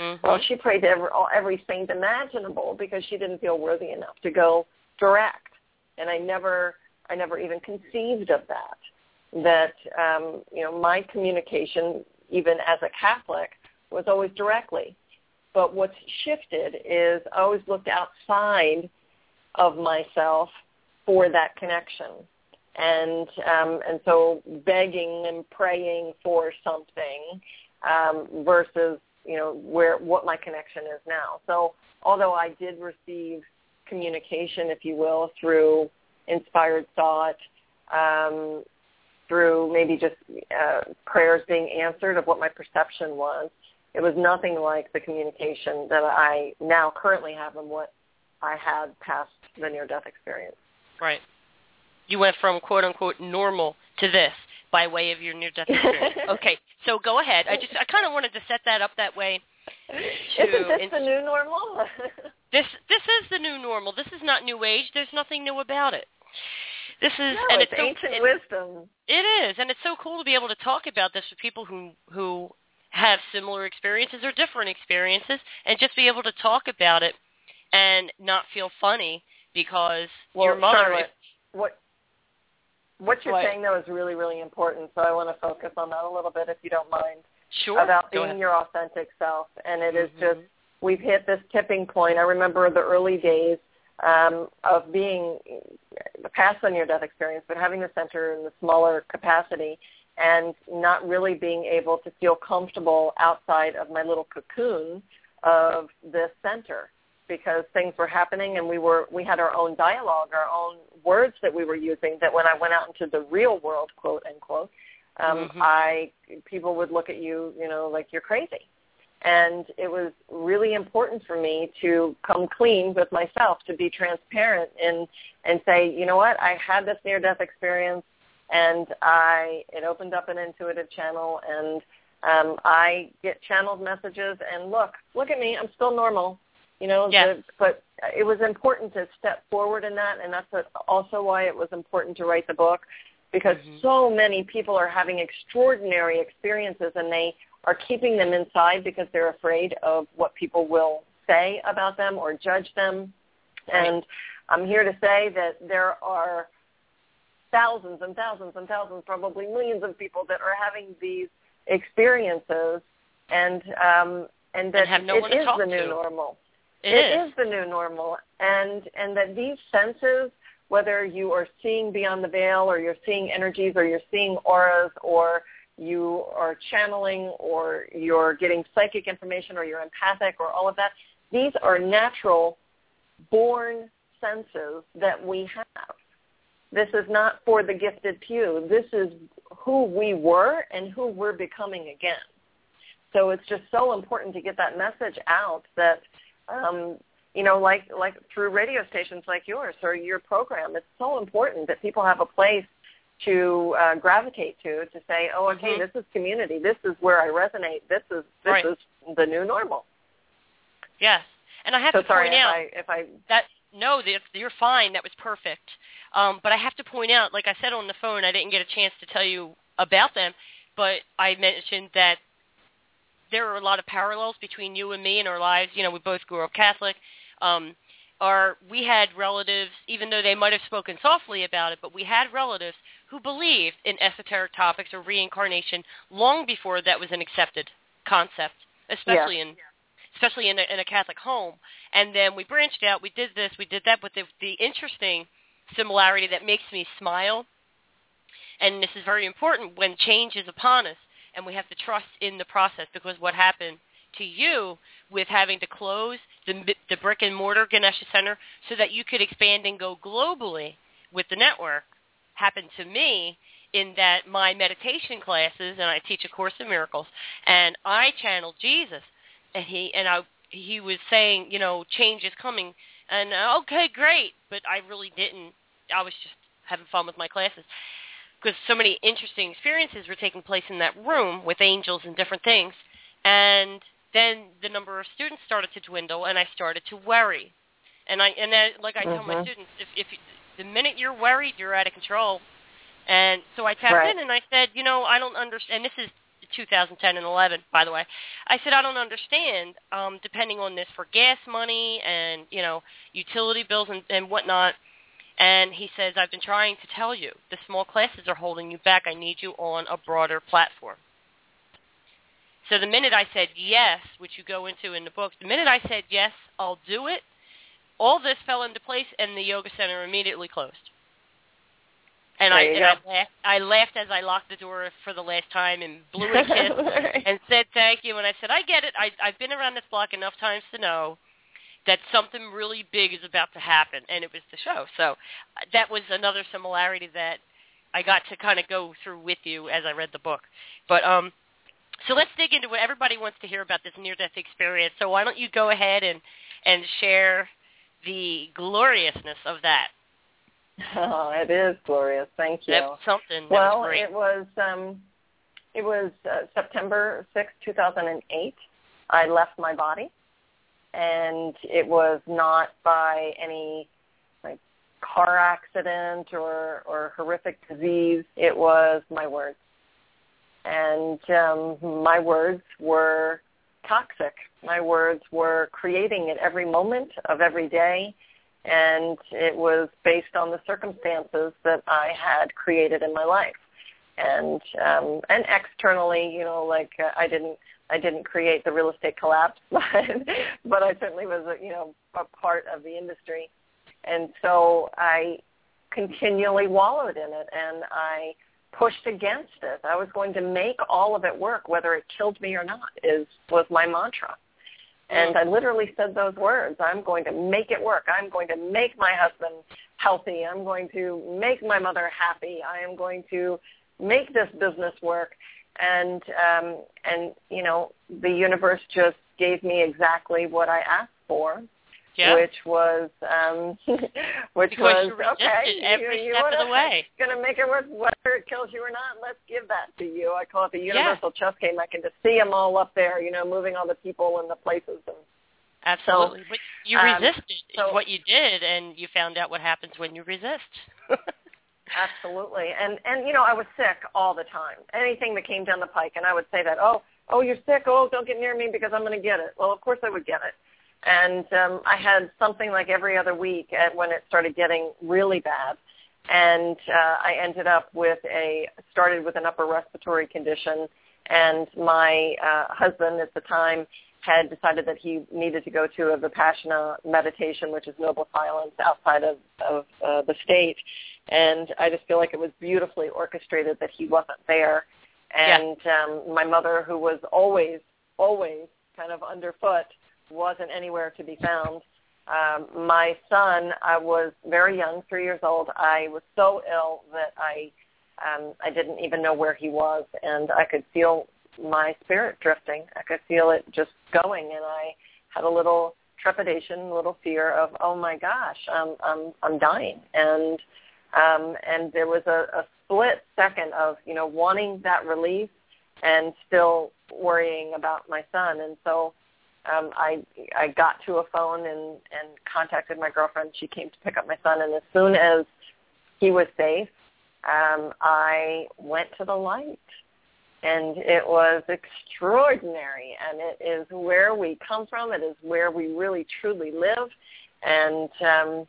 S1: Mm-hmm.
S2: Well, she prayed to every, every saint imaginable because she didn't feel worthy enough to go direct. And I never, I never even conceived of that. That um, you know, my communication, even as a Catholic, was always directly. But what's shifted is I always looked outside of myself for that connection and um, and so begging and praying for something um, versus you know where what my connection is now. So although I did receive communication, if you will, through inspired thought, um, through maybe just uh, prayers being answered of what my perception was, it was nothing like the communication that I now currently have and what I had past the near-death experience.
S1: Right. You went from quote unquote normal to this by way of your near-death experience. okay, so go ahead. I just I kind of wanted to set that up that way.
S2: To, Isn't this the new normal?
S1: this this is the new normal. This is not new age. There's nothing new about it. This is
S2: no,
S1: and
S2: it's,
S1: it's
S2: ancient
S1: so,
S2: wisdom.
S1: It is, and it's so cool to be able to talk about this with people who who have similar experiences or different experiences, and just be able to talk about it and not feel funny because
S2: well,
S1: your mother.
S2: Charlotte, what what you're
S1: what?
S2: saying though is really really important. So I want to focus on that a little bit, if you don't mind.
S1: Sure.
S2: About
S1: Go
S2: being
S1: ahead.
S2: your authentic self, and it is
S1: Mhm.
S2: just we've hit this tipping point. I remember the early days um, of being past the near-death experience, but having the center in the smaller capacity and not really being able to feel comfortable outside of my little cocoon of this center because things were happening and we were we had our own dialogue, our own words that we were using that when I went out into the real world, quote unquote, um,
S1: Mhm.
S2: I people would look at you, you know, like you're crazy. And it was really important for me to come clean with myself, to be transparent and and say, you know what, I had this near death experience and I it opened up an intuitive channel and um, I get channeled messages and look, look at me, I'm still normal. You know,
S1: Yes.
S2: the, but it was important to step forward in that and that's also why it was important to write the book because
S1: Mhm.
S2: so many people are having extraordinary experiences and they are keeping them inside because they're afraid of what people will say about them or judge them.
S1: Right.
S2: And I'm here to say that there are thousands and thousands and thousands, probably millions of people that are having these experiences and um and that
S1: have no
S2: it is the new
S1: to.
S2: normal.
S1: It
S2: It
S1: is.
S2: is the new normal, and and that these senses, whether you are seeing beyond the veil, or you're seeing energies, or you're seeing auras, or you are channeling, or you're getting psychic information, or you're empathic, or all of that, these are natural, born senses that we have. This is not for the gifted few. This is who we were and who we're becoming again. So it's just so important to get that message out that um, you know, like like through radio stations like yours or your program, it's so important that people have a place to uh, gravitate to to say, oh, okay,
S1: Mhm.
S2: this is community. This is where I resonate. This is this
S1: Right.
S2: is the new normal.
S1: Yes. And I have
S2: so
S1: to
S2: sorry
S1: point
S2: if
S1: out
S2: I if I
S1: that no, you're fine. That was perfect. Um, but I have to point out, like I said on the phone, I didn't get a chance to tell you about them, but I mentioned that there are a lot of parallels between you and me in our lives. You know, we both grew up Catholic. Um, our we had relatives, even though they might have spoken softly about it, but we had relatives who believed in esoteric topics or reincarnation long before that was an accepted concept, especially in especially in a, in a Catholic home. And then we branched out. We did this. We did that. But the, the interesting similarity that makes me smile, and this is very important when change is upon us, and we have to trust in the process because what happened to you with having to close the, the brick and mortar Ganesha Center so that you could expand and go globally with the network happened to me in that my meditation classes and I teach a course in miracles and I channeled Jesus. And he and I he was saying you know change is coming. And uh, okay great. But I really didn't I was just having fun with my classes because so many interesting experiences were taking place in that room with angels and different things and then the number of students started to dwindle and I started to worry and I and then like I tell my
S2: Mhm.
S1: students if if you, the minute you're worried you're out of control and so I tapped
S2: Right.
S1: in and I said you know I don't understand and this is 2010 and 11 by the way I said I don't understand um depending on this for gas money and you know utility bills and, and whatnot and he says I've been trying to tell you the small classes are holding you back I need you on a broader platform so the minute I said yes, which you go into in the book, the minute I said yes, I'll do it, all this fell into place and the yoga center immediately closed. And I and I laughed, I laughed as I locked the door for the last time and blew a kiss and said thank you. And I said, I get it. I, I've been around this block enough times to know that something really big is about to happen, and it was the show. So uh, that was another similarity that I got to kind of go through with you as I read the book. But um, so let's dig into what everybody wants to hear about this near-death experience. So why don't you go ahead and and share the gloriousness of that?
S2: Oh, it is glorious. Thank you.
S1: That's something. That
S2: well,
S1: was
S2: it was um, it was uh, September sixth, two thousand and eight. I left my body, and it was not by any like car accident or or horrific disease. It was my words, and um, my words were toxic. My words were creating at every moment of every day, and it was based on the circumstances that I had created in my life. And um, and externally, you know, like uh, I didn't I didn't create the real estate collapse, but but I certainly was, a, you know, a part of the industry, and so I continually wallowed in it, and I pushed against it. I was going to make all of it work, whether it killed me or not. Is was my mantra, and I literally said those words. I'm going to make it work. I'm going to make my husband healthy. I'm going to make my mother happy. I am going to make this business work and um, and you know the universe just gave me exactly what I asked for,
S1: yeah.
S2: which was um, which
S1: because
S2: was okay.
S1: Every
S2: you, you
S1: step of the way,
S2: going to make it work, whether it kills you or not. Let's give that to you. I call it the universal yeah. chess game. I can just see them all up there, you know, moving all the people and the places and.
S1: Absolutely,
S2: so,
S1: but you
S2: um,
S1: resisted
S2: so,
S1: what you did, and you found out what happens when you resist.
S2: Absolutely. And and you know, I was sick all the time. Anything that came down the pike and I would say that, "Oh, oh, you're sick. Oh, don't get near me because I'm going to get it." Well, of course I would get it. And um I had something like every other week at when it started getting really bad. And uh I ended up with a started with an upper respiratory condition and my uh husband at the time had decided that he needed to go to a Vipassana meditation, which is noble silence outside of, of uh, the state and I just feel like it was beautifully orchestrated that he wasn't there. And
S1: yeah.
S2: um, my mother, who was always, always kind of underfoot, wasn't anywhere to be found. Um, my son, I was very young, three years old. I was so ill that I, um, I didn't even know where he was, and I could feel my spirit drifting. I could feel it just going, and I had a little trepidation, a little fear of, oh my gosh, I'm, I'm, I'm dying, and um, and there was a, a split second of, you know, wanting that relief and still worrying about my son. And so um, I I got to a phone and, and contacted my girlfriend. She came to pick up my son, and as soon as he was safe, um, I went to the light. And it was extraordinary, and it is where we come from. It is where we really truly live. And um,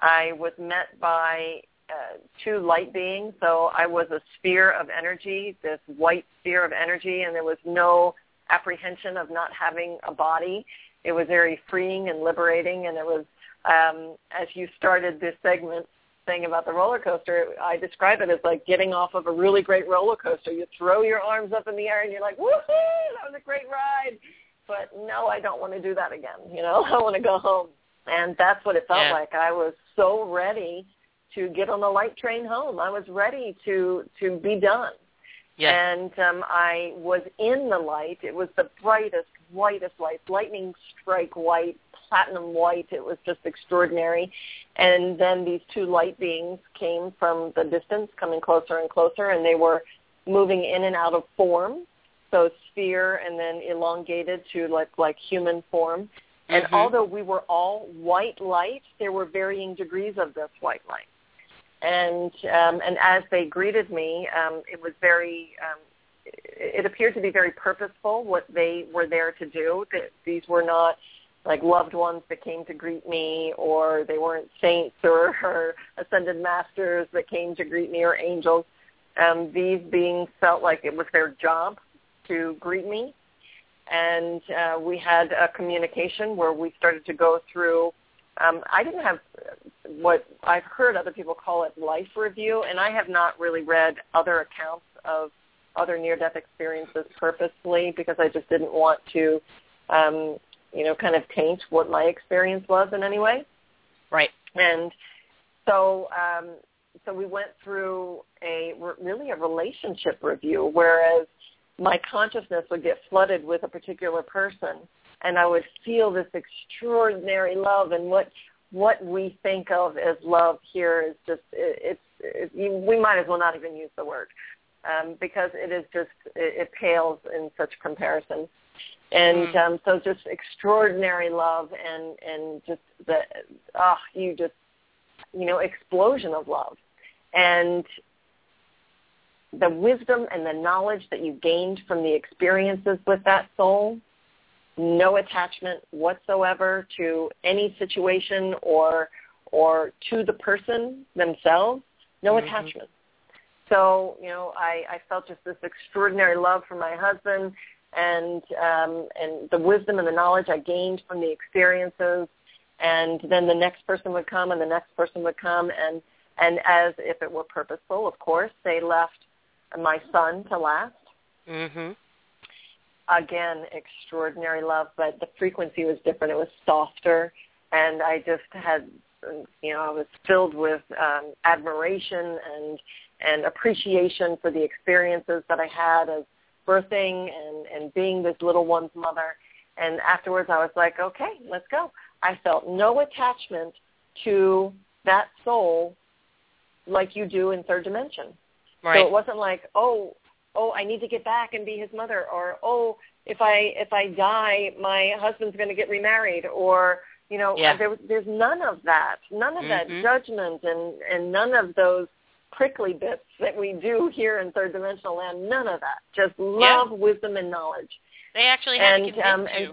S2: I was met by uh, two light beings. So I was a sphere of energy, this white sphere of energy, and there was no apprehension of not having a body. It was very freeing and liberating, and it was um, as you started this segment saying about the roller coaster, I describe it as like getting off of a really great roller coaster. You throw your arms up in the air and you're like, woohoo, that was a great ride. But no, I don't want to do that again. You know, I want to go home. And that's what it felt
S1: yeah.
S2: like. I was so ready to get on the light train home. I was ready to to be done.
S1: Yes.
S2: And um, I was in the light. It was the brightest, whitest light, lightning strike white, platinum white. It was just extraordinary. And then these two light beings came from the distance, coming closer and closer, and they were moving in and out of form. So sphere and then elongated to like like human form. And
S1: mm-hmm.
S2: although we were all white light, there were varying degrees of this white light and um, and as they greeted me, um, it was very. Um, it appeared to be very purposeful what they were there to do. That these were not like loved ones that came to greet me, or they weren't saints or, or ascended masters that came to greet me, or angels. Um, these beings felt like it was their job to greet me, and uh, we had a communication where we started to go through um, I didn't have what I've heard other people call it life review, and I have not really read other accounts of other near-death experiences purposely because I just didn't want to, um, you know, kind of taint what my experience was in any way.
S1: Right.
S2: And so, um, so we went through a really a relationship review, whereas my consciousness would get flooded with a particular person and I would feel this extraordinary love. And what what we think of as love here is just it, it's it, we might as well not even use the word um, because it is just it, it pales in such comparison. And
S1: mm.
S2: um, so just extraordinary love and and just the ah oh, you just you know explosion of love and the wisdom and the knowledge that you gained from the experiences with that soul no attachment whatsoever to any situation or or to the person themselves, no mm-hmm. attachment. So, you know, I, I felt just this extraordinary love for my husband and um, and the wisdom and the knowledge I gained from the experiences. And then the next person would come and the next person would come. And, and as if it were purposeful, of course, they left my son to last.
S1: Mm-hmm.
S2: Again, extraordinary love, but the frequency was different. It was softer. And I just had, you know, I was filled with um, admiration and and appreciation for the experiences that I had as birthing and, and being this little one's mother. And afterwards I was like, okay, let's go. I felt no attachment to that soul like you do in third dimension.
S1: Right.
S2: So it wasn't like, oh, oh, I need to get back and be his mother, or oh, if I if I die, my husband's going to get remarried, or you know,
S1: yeah.
S2: there, there's none of that, none of
S1: mm-hmm.
S2: that judgment, and and none of those prickly bits that we do here in third dimensional land. None of that. Just love,
S1: yeah.
S2: wisdom, and knowledge.
S1: They actually had
S2: and,
S1: to convince
S2: um,
S1: you.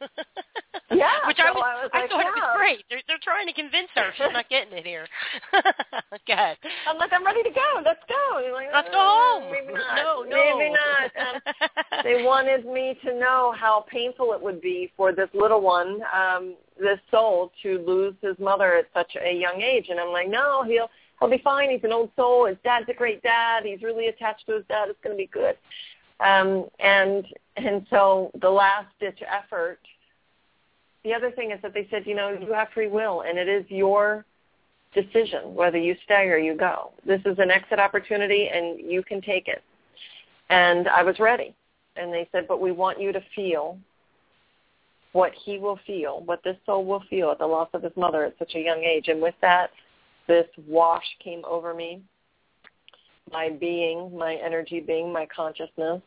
S2: yeah,
S1: which
S2: so
S1: I, was,
S2: I, was
S1: I
S2: like,
S1: thought
S2: yeah.
S1: it was great. They're they're trying to convince her she's not getting it here. Go ahead.
S2: I'm like, I'm ready to go. Let's go. Like,
S1: Let's go
S2: uh,
S1: home.
S2: Maybe not.
S1: No, no.
S2: Maybe not. Um, they wanted me to know how painful it would be for this little one, um, this soul, to lose his mother at such a young age. And I'm like, no, he'll he'll be fine. He's an old soul. His dad's a great dad. He's really attached to his dad. It's going to be good. Um, and and so the last ditch effort. The other thing is that they said, you know, you have free will, and it is your decision whether you stay or you go. This is an exit opportunity, and you can take it. And I was ready. And they said, but we want you to feel what he will feel, what this soul will feel at the loss of his mother at such a young age. And with that, this wash came over me, my being, my energy being, my consciousness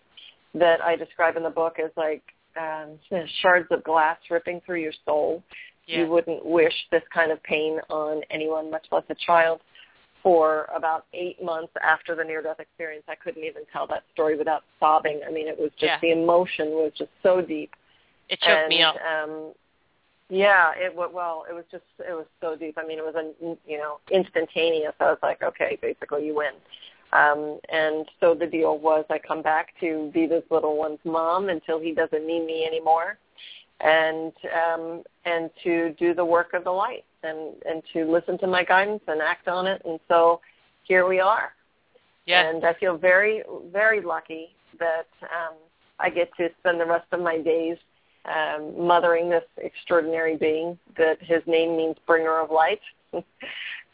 S2: that I describe in the book as like um, shards of glass ripping through your soul.
S1: Yeah.
S2: You wouldn't wish this kind of pain on anyone, much less a child. For about eight months after the near-death experience, I couldn't even tell that story without sobbing. I mean, it was just
S1: Yeah.
S2: the emotion was just so deep.
S1: It choked
S2: and,
S1: me up.
S2: Um, yeah, it well, it was just it was so deep. I mean, it was a you know instantaneous. I was like, okay, basically you win. Um, and so the deal was I come back to be this little one's mom until he doesn't need me anymore, and um, and to do the work of the light and and to listen to my guidance and act on it. And so here we are.
S1: Yeah.
S2: And I feel very very lucky that um, I get to spend the rest of my days um, mothering this extraordinary being that his name means bringer of light.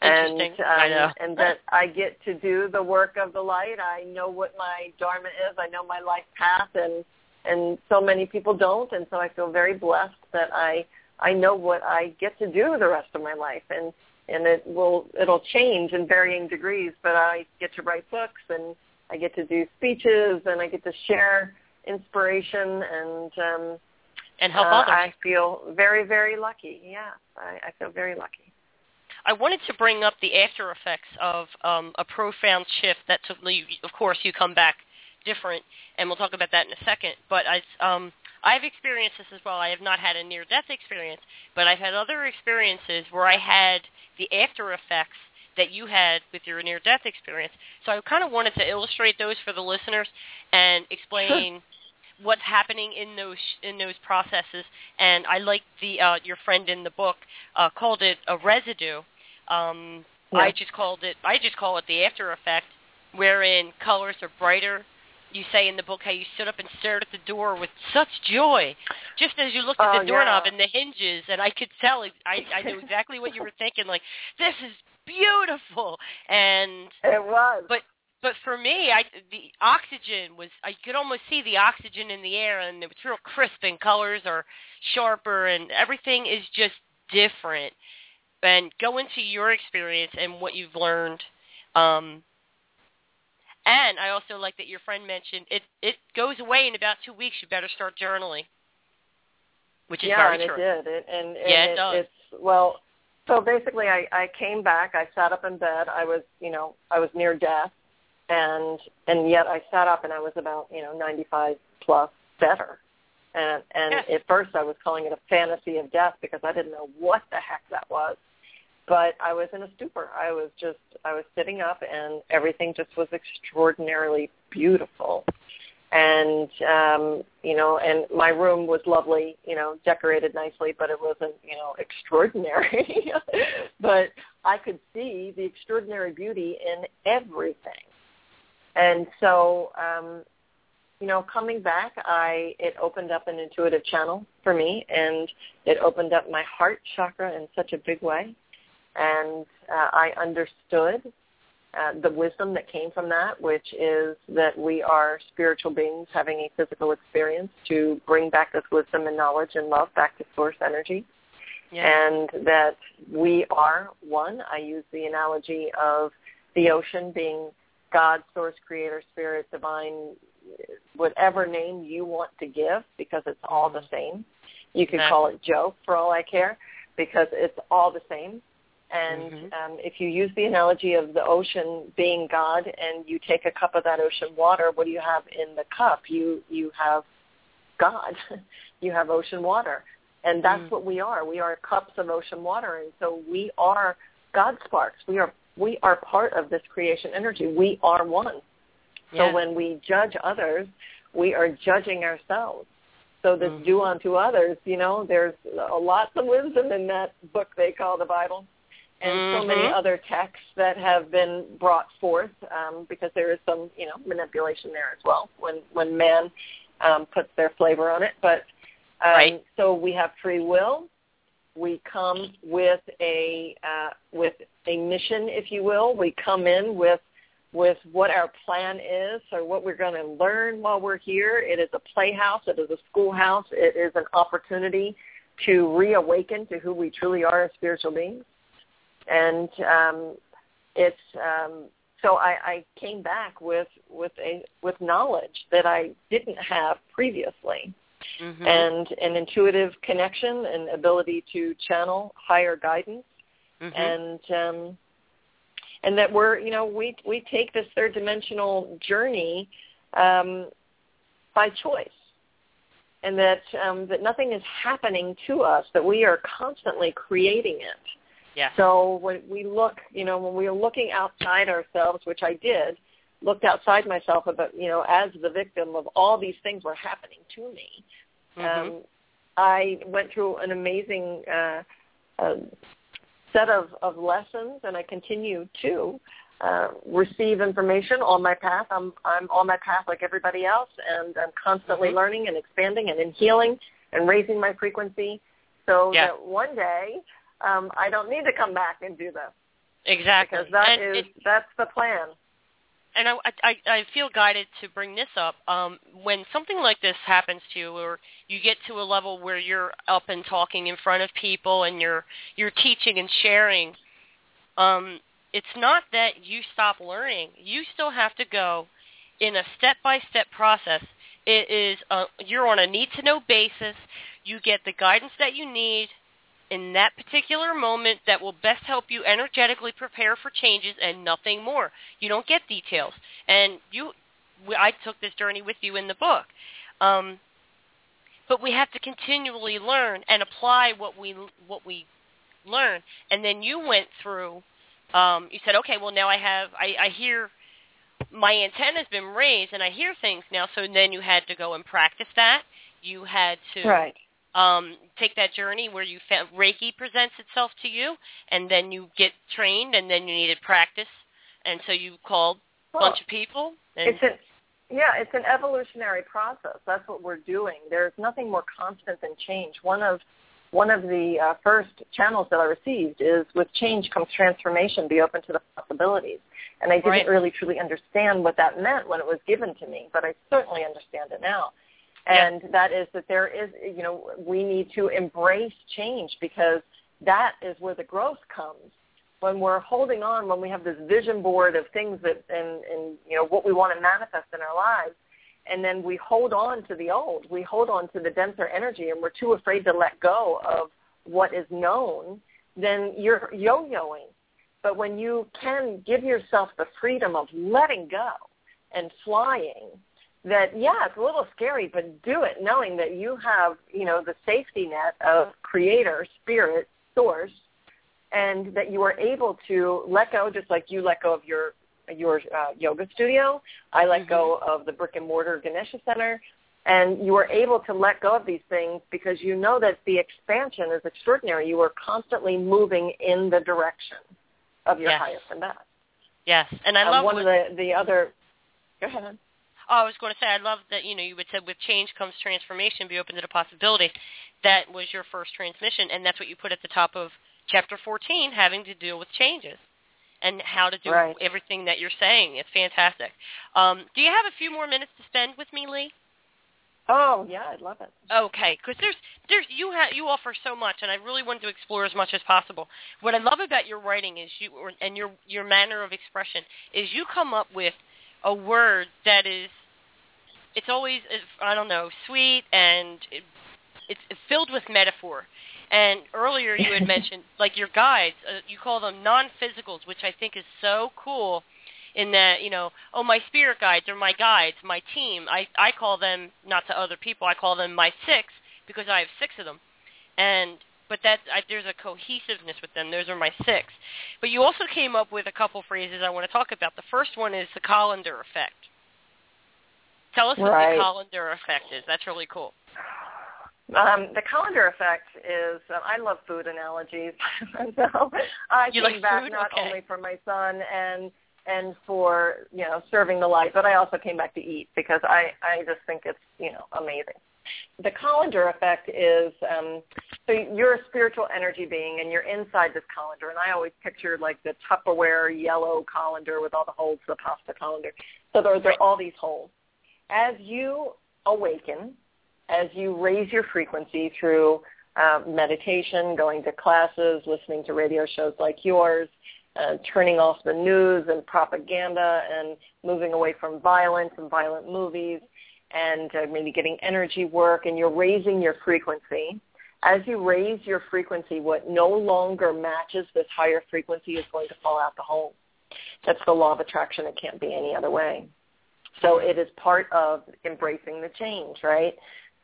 S2: and um,
S1: I know.
S2: and that I get to do the work of the light. I know what my dharma is. I know my life path, and and so many people don't. And so I feel very blessed that I I know what I get to do the rest of my life, and and it will it'll change in varying degrees. But I get to write books, and I get to do speeches, and I get to share inspiration and um,
S1: and help
S2: uh,
S1: others.
S2: I feel very, very lucky. Yeah, I, I feel very lucky.
S1: I wanted to bring up the after effects of um, a profound shift that took. Of course, you come back different, and we'll talk about that in a second. But I, um, I've experienced this as well. I have not had a near-death experience, but I've had other experiences where I had the after effects that you had with your near-death experience. So I kind of wanted to illustrate those for the listeners and explain what's happening in those in those processes. And I like the uh, your friend in the book uh, called it a residue. Um,
S2: Yeah.
S1: I just called it I just call it the after effect, wherein colors are brighter. You say in the book how you stood up and stared at the door with such joy, just as you looked at
S2: Oh,
S1: the doorknob
S2: yeah.
S1: and the hinges, and I could tell. I I knew exactly what you were thinking. Like this is beautiful, and
S2: It was.
S1: but but for me, I the oxygen was I could almost see the oxygen in the air, and it was real crisp, and colors are sharper, and everything is just different. And go into your experience and what you've learned. Um, and I also like that your friend mentioned it. It goes away in about two weeks. You better start journaling, which is
S2: yeah,
S1: very
S2: and
S1: true.
S2: it did. It, and, and
S1: Yeah, it
S2: it,
S1: does.
S2: it's well. So basically, I, I came back. I sat up in bed. I was, you know, I was near death, and and yet I sat up and I was about, you know, 95 plus better, And and
S1: yes.
S2: at first I was calling it a fantasy of death because I didn't know what the heck that was. But I was in a stupor. I was just I was sitting up and everything just was extraordinarily beautiful and um you know and my room was lovely you know decorated nicely but it wasn't you know extraordinary but i could see the extraordinary beauty in everything and so um you know coming back i it opened up an intuitive channel for me and it opened up my heart chakra in such a big way and uh, i understood uh, the wisdom that came from that, which is that we are spiritual beings having a physical experience to bring back this wisdom and knowledge and love back to source energy.
S1: Yeah.
S2: And that we are one. I use the analogy of the ocean being God, source, creator, spirit, divine, whatever name you want to give because it's all the same. You can call it Joe for all I care because it's all the same. And
S1: Mhm.
S2: um, if you use the analogy of the ocean being God, and you take a cup of that ocean water, what do you have in the cup? You you have God. you have ocean water, and that's
S1: Mm.
S2: what we are. We are cups of ocean water, and so we are God sparks. We are we are part of this creation energy. We are one.
S1: Yeah.
S2: So when we judge others, we are judging ourselves. So this
S1: Mhm.
S2: do unto others, you know, there's a lot of wisdom in that book they call the Bible, and so many
S1: Mhm.
S2: other texts that have been brought forth um, because there is some, you know, manipulation there as well when when man um, puts their flavor on it. But um,
S1: Right.
S2: so we have free will. We come with a uh, with a mission, if you will. We come in with with what our plan is or what we're going to learn while we're here. It is a playhouse. It is a schoolhouse. It is an opportunity to reawaken to who we truly are as spiritual beings. And um, it's um, so I, I came back with with a with knowledge that I didn't have previously
S1: Mhm.
S2: and an intuitive connection and ability to channel higher guidance
S1: Mhm.
S2: and um and that we're you know we we take this third dimensional journey um by choice and that um that nothing is happening to us that we are constantly creating it
S1: yeah.
S2: so when we look, you know, when we are looking outside ourselves, which I did, looked outside myself about, you know, as the victim of all these things were happening to me.
S1: Mhm.
S2: Um, I went through an amazing uh, uh, set of, of lessons, and I continue to uh, receive information on my path. I'm I'm on my path like everybody else, and I'm constantly
S1: Mhm.
S2: learning and expanding and in healing and raising my frequency, so
S1: Yeah.
S2: that one day um, I don't need to come back and do this
S1: exactly.
S2: because that
S1: and
S2: is
S1: it-
S2: that's the plan.
S1: And I, I I feel guided to bring this up. Um, when something like this happens to you, or you get to a level where you're up and talking in front of people, and you're you're teaching and sharing, um, it's not that you stop learning. You still have to go in a step-by-step process. It is uh, you're on a need-to-know basis. You get the guidance that you need in that particular moment that will best help you energetically prepare for changes and nothing more. You don't get details. And you, I took this journey with you in the book. Um, but we have to continually learn and apply what we what we learn. And then you went through. Um, you said, okay, well now I have I, I hear my antenna's been raised and I hear things now. So then you had to go and practice that. You had to
S2: Right.
S1: Um, take that journey where you found Reiki presents itself to you, and then you get trained, and then you needed practice, and so you called a
S2: Well,
S1: bunch of people. And,
S2: It's an yeah, it's an evolutionary process. That's what we're doing. There's nothing more constant than change. One of one of the uh, first channels that I received is with change comes transformation. Be open to the possibilities. And I didn't
S1: Right.
S2: really truly understand what that meant when it was given to me, but I certainly understand it now. And that is that there is, you know, we need to embrace change because that is where the growth comes when we're holding on, when we have this vision board of things that and, and you know what we want to manifest in our lives, and then we hold on to the old, we hold on to the denser energy, and we're too afraid to let go of what is known, then you're yo-yoing. But when you can give yourself the freedom of letting go and flying, that yeah, it's a little scary, but do it knowing that you have, you know, the safety net of creator, spirit, source, and that you are able to let go just like you let go of your your uh, yoga studio. I let mm-hmm. go of the brick and mortar Ganesha Center. And you are able to let go of these things because you know that the expansion is extraordinary. You are constantly moving in the direction of your
S1: yes.
S2: highest and best.
S1: Yes, and I uh, love
S2: one of the the other. Go ahead.
S1: Oh, I was going to say I love that you know you would say with change comes transformation. Be open to the possibility. That was your first transmission, and that's what you put at the top of chapter 14, having to deal with changes and how to do
S2: right.
S1: everything that you're saying. It's fantastic. Um, do you have a few more minutes to spend with me, Lee?
S2: Oh yeah, I'd love it.
S1: Okay, because there's there's you have you offer so much, and I really want to explore as much as possible. What I love about your writing is you and your your manner of expression is you come up with a word that is it's always I don't know sweet and it, it's filled with metaphor. And earlier you had mentioned like your guides, uh, you call them non-physicals, which I think is so cool in that, you know, oh, my spirit guides or my guides, my team. I, I call them, not to other people, I call them my six because I have six of them. And but that I, there's a cohesiveness with them. Those are my six. But you also came up with a couple phrases I want to talk about. The first one is the colander effect. Tell us
S2: right.
S1: what the colander effect is. That's really cool.
S2: Um, the colander effect is uh, I love food analogies, so I
S1: you
S2: came
S1: like
S2: back
S1: food?
S2: not
S1: okay.
S2: only for my son and and for you know serving the light, but I also came back to eat because I I just think it's you know amazing. The colander effect is um, so you're a spiritual energy being and you're inside this colander, and I always picture like the Tupperware yellow colander with all the holes, the pasta colander. So there, there are all these holes. As you awaken as you raise your frequency through uh, meditation, going to classes, listening to radio shows like yours, uh, turning off the news and propaganda and moving away from violence and violent movies and uh, maybe getting energy work and you're raising your frequency. As you raise your frequency, what no longer matches this higher frequency is going to fall out the hole. That's the law of attraction. It can't be any other way. So it is part of embracing the change, right?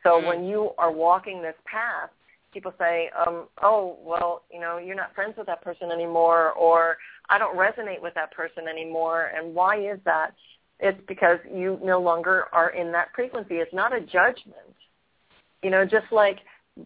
S2: So mm-hmm. when you are walking this path, people say, um, oh, well, you know, you're not friends with that person anymore, or I don't resonate with that person anymore. And why is that? It's because you no longer are in that frequency. It's not a judgment. You know, just like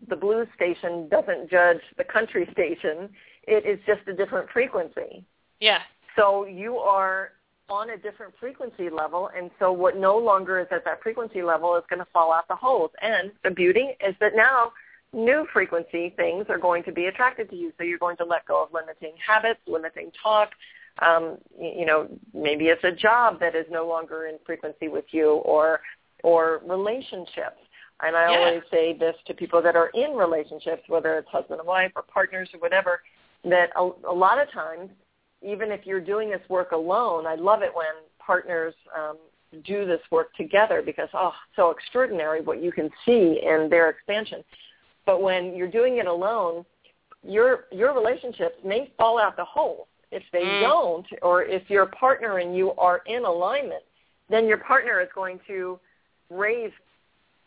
S2: the blues station doesn't judge the country station, it is just a different frequency.
S1: Yeah.
S2: So you are on a different frequency level, and so what no longer is at that frequency level is going to fall out the holes. And the beauty is that now new frequency things are going to be attracted to you. So you're going to let go of limiting habits, limiting talk. Um, you know, maybe it's a job that is no longer in frequency with you, or or relationships. And I
S1: yeah.
S2: always say this to people that are in relationships, whether it's husband and wife or partners or whatever, that a, a lot of times even if you're doing this work alone, I love it when partners um, do this work together because, oh, so extraordinary what you can see in their expansion. But when you're doing it alone, your your relationships may fall out the hole. If they
S1: mm.
S2: don't, or if your partner and you are in alignment, then your partner is going to raise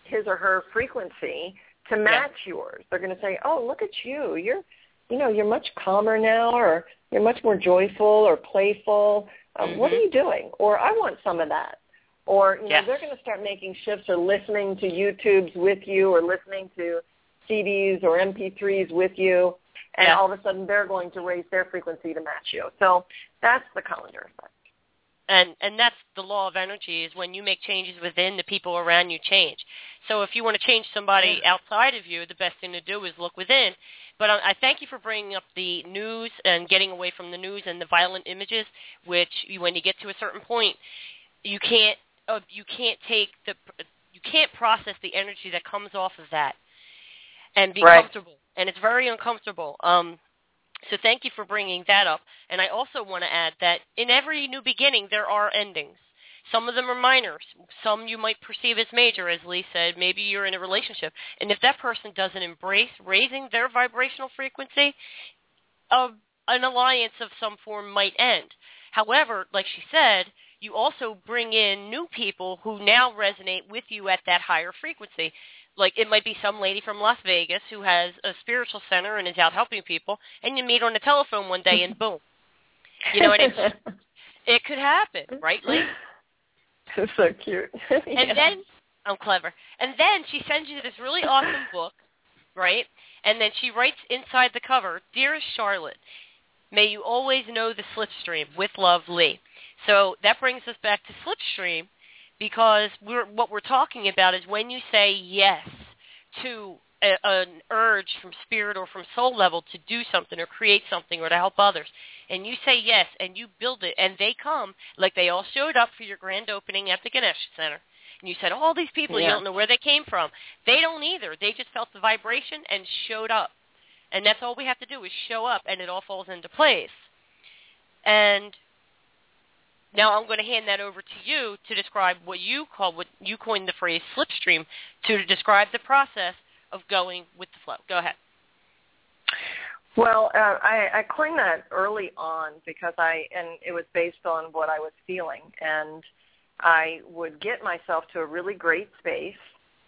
S2: his or her frequency to match yeah. yours. They're going to say, "Oh, look at you. You're you know, you're much calmer now or you're much more joyful or playful. Um,
S1: mm-hmm.
S2: What are you doing? Or I want some of that. Or, you know,
S1: yes.
S2: they're going to start making shifts or listening to YouTubes with you or listening to CDs or MP3s with you. And
S1: yeah.
S2: all of a sudden they're going to raise their frequency to match you. So that's the colander effect
S1: and and that's the law of energy is when you make changes within the people around you change so if you want to change somebody outside of you the best thing to do is look within but I, I thank you for bringing up the news and getting away from the news and the violent images which you, when you get to a certain point you can't uh, you can't take the you can't process the energy that comes off of that and be
S2: right.
S1: comfortable and it's very uncomfortable um so thank you for bringing that up. And I also want to add that in every new beginning, there are endings. Some of them are minor. Some you might perceive as major, as Lee said. Maybe you're in a relationship. And if that person doesn't embrace raising their vibrational frequency, uh, an alliance of some form might end. However, like she said, you also bring in new people who now resonate with you at that higher frequency. Like it might be some lady from Las Vegas who has a spiritual center and is out helping people, and you meet on the telephone one day and boom, you know, and it's, it could happen, right, Lee?
S2: It's so cute.
S1: and yeah. then I'm clever. And then she sends you this really awesome book, right? And then she writes inside the cover, "Dearest Charlotte, may you always know the slipstream. With love, Lee." So that brings us back to slipstream because we're, what we're talking about is when you say yes to a, an urge from spirit or from soul level to do something or create something or to help others, and you say yes and you build it and they come, like they all showed up for your grand opening at the Ganesh Center, and you said, all these people, yeah. you don't know where they came from. They don't either. They just felt the vibration and showed up. And that's all we have to do is show up, and it all falls into place. And now I'm going to hand that over to you to describe what you call, what you coined the phrase slipstream, to describe the process of going with the flow. Go ahead.
S2: Well, uh, I, I coined that early on because I, and it was based on what I was feeling. And I would get myself to a really great space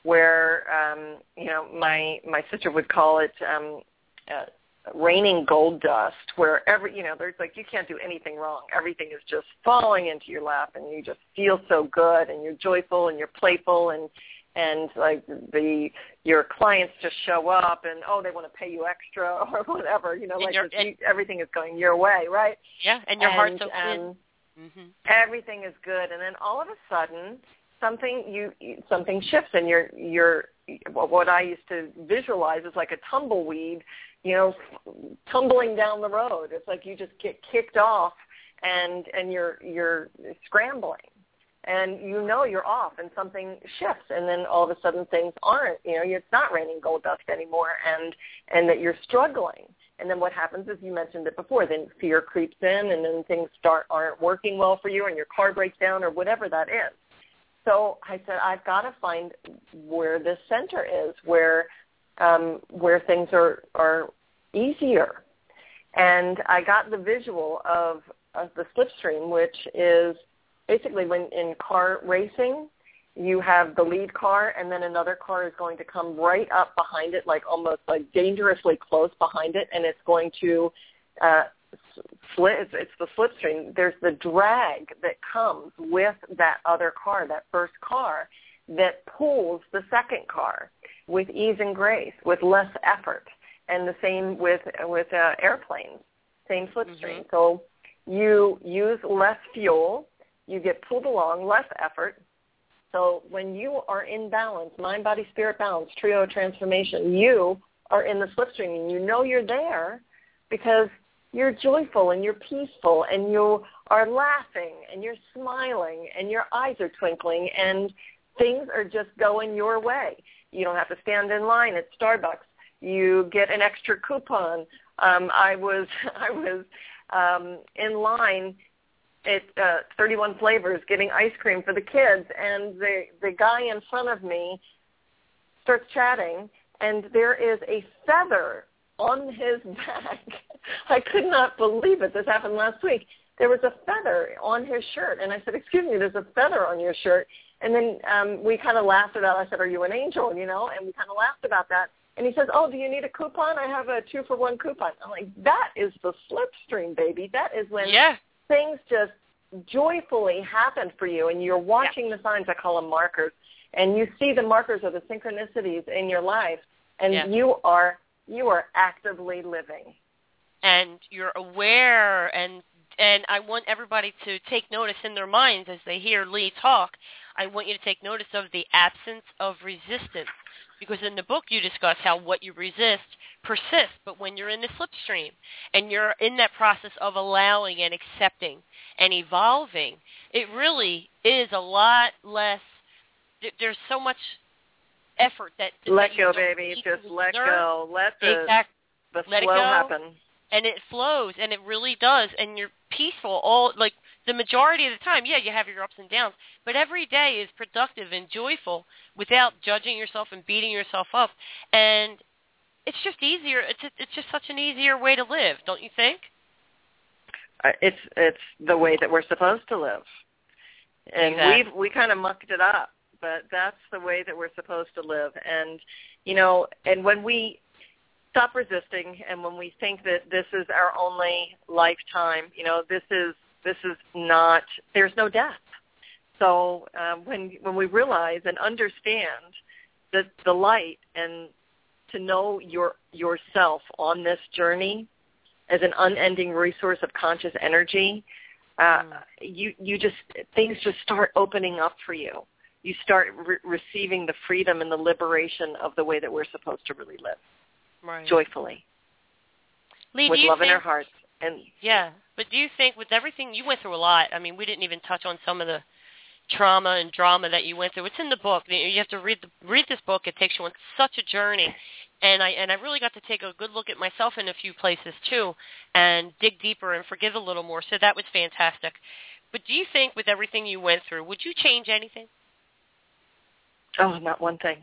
S2: where um, you know my my sister would call it um, uh, raining gold dust, where every you know there's like you can't do anything wrong. Everything is just falling into your lap, and you just feel so good, and you're joyful, and you're playful, and and like the your clients just show up and oh they want to pay you extra or whatever you know and like you, everything is going your way right
S1: yeah and your
S2: and,
S1: heart's open um,
S2: Mm-hmm. Everything is good, and then all of a sudden, something you something shifts, and you're you're what I used to visualize is like a tumbleweed, you know, tumbling down the road. It's like you just get kicked off, and and you're you're scrambling, and you know you're off, and something shifts, and then all of a sudden things aren't, you know, it's not raining gold dust anymore, and and that you're struggling and then what happens is you mentioned it before, then fear creeps in and then things start aren't working well for you and your car breaks down or whatever that is. So I said, I've got to find where this center is, where um, where things are are easier. And I got the visual of, of the slipstream, which is basically when in car racing, you have the lead car and then another car is going to come right up behind it like almost like dangerously close behind it and it's going to uh split it's, it's the slipstream there's the drag that comes with that other car that first car that pulls the second car with ease and grace with less effort and the same with with uh, airplanes same slipstream mm-hmm. so you use less fuel you get pulled along less effort so when you are in balance, mind, body, spirit balance, trio transformation, you are in the slipstream and you know you're there because you're joyful and you're peaceful and you are laughing and you're smiling and your eyes are twinkling and things are just going your way. You don't have to stand in line at Starbucks. You get an extra coupon. Um, I was I was um, in line at uh, 31 flavors getting ice cream for the kids and the the guy in front of me starts chatting and there is a feather on his back i could not believe it this happened last week there was a feather on his shirt and i said excuse me there's a feather on your shirt and then um we kind of laughed about i said are you an angel you know and we kind of laughed about that and he says, oh, do you need a coupon? I have a two for one coupon. I'm like, that is the slipstream, baby. That is when
S1: yeah
S2: things just joyfully happen for you and you're watching yeah. the signs, I call them markers, and you see the markers of the synchronicities in your life and yeah. you are you are actively living.
S1: And you're aware and and I want everybody to take notice in their minds as they hear Lee talk. I want you to take notice of the absence of resistance because in the book you discuss how what you resist persists, but when you're in the slipstream and you're in that process of allowing and accepting and evolving, it really is a lot less. There's so much effort that
S2: let
S1: that
S2: go, baby. Just let go. Let the
S1: exactly.
S2: the
S1: let
S2: flow happen.
S1: And it flows, and it really does, and you're peaceful. All like the majority of the time, yeah, you have your ups and downs, but every day is productive and joyful without judging yourself and beating yourself up. And it's just easier. It's it's just such an easier way to live, don't you think?
S2: Uh, it's it's the way that we're supposed to live. and
S1: exactly.
S2: we've we kind of mucked it up. But that's the way that we're supposed to live, and you know, and when we stop resisting, and when we think that this is our only lifetime, you know, this is this is not. There's no death. So um, when when we realize and understand that the light and to know your yourself on this journey as an unending resource of conscious energy, uh, mm. you you just things just start opening up for you. You start re- receiving the freedom and the liberation of the way that we're supposed to really live,
S1: right.
S2: joyfully,
S1: Lee,
S2: with love
S1: think,
S2: in our hearts. And
S1: yeah, but do you think with everything you went through a lot? I mean, we didn't even touch on some of the trauma and drama that you went through. It's in the book. You have to read the, read this book. It takes you on such a journey, and I and I really got to take a good look at myself in a few places too, and dig deeper and forgive a little more. So that was fantastic. But do you think with everything you went through, would you change anything?
S2: Oh, not one thing.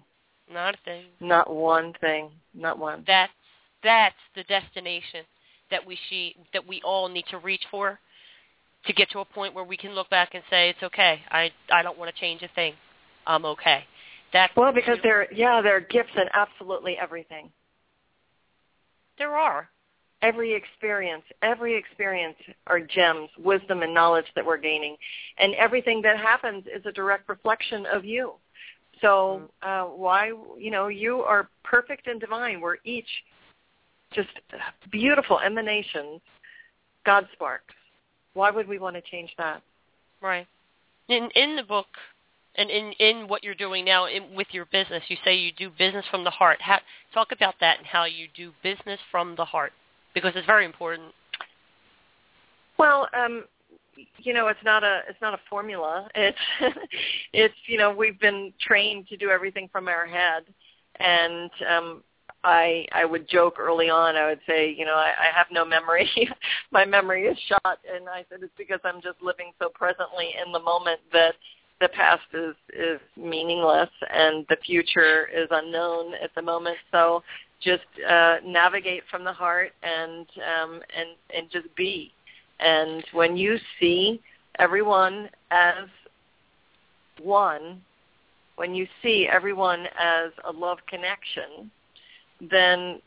S1: Not a thing.
S2: Not one thing. Not one.
S1: That's that's the destination that we see that we all need to reach for to get to a point where we can look back and say it's okay. I I don't want to change a thing. I'm okay. That's
S2: well because there yeah there are gifts in absolutely everything.
S1: There are.
S2: Every experience, every experience are gems, wisdom and knowledge that we're gaining, and everything that happens is a direct reflection of you. So uh, why you know you are perfect and divine. We're each just beautiful emanations, God sparks why would we want to change that?
S1: Right. In in the book and in in what you're doing now in, with your business, you say you do business from the heart. How, talk about that and how you do business from the heart because it's very important.
S2: Well, um, you know, it's not a it's not a formula. It's it's you know we've been trained to do everything from our head, and um, I I would joke early on. I would say, you know, I, I have no memory. My memory is shot, and I said it's because I'm just living so presently in the moment that the past is is meaningless and the future is unknown at the moment. So just uh, navigate from the heart and um, and and just be. And when you see everyone as one, when you see everyone as a love connection, then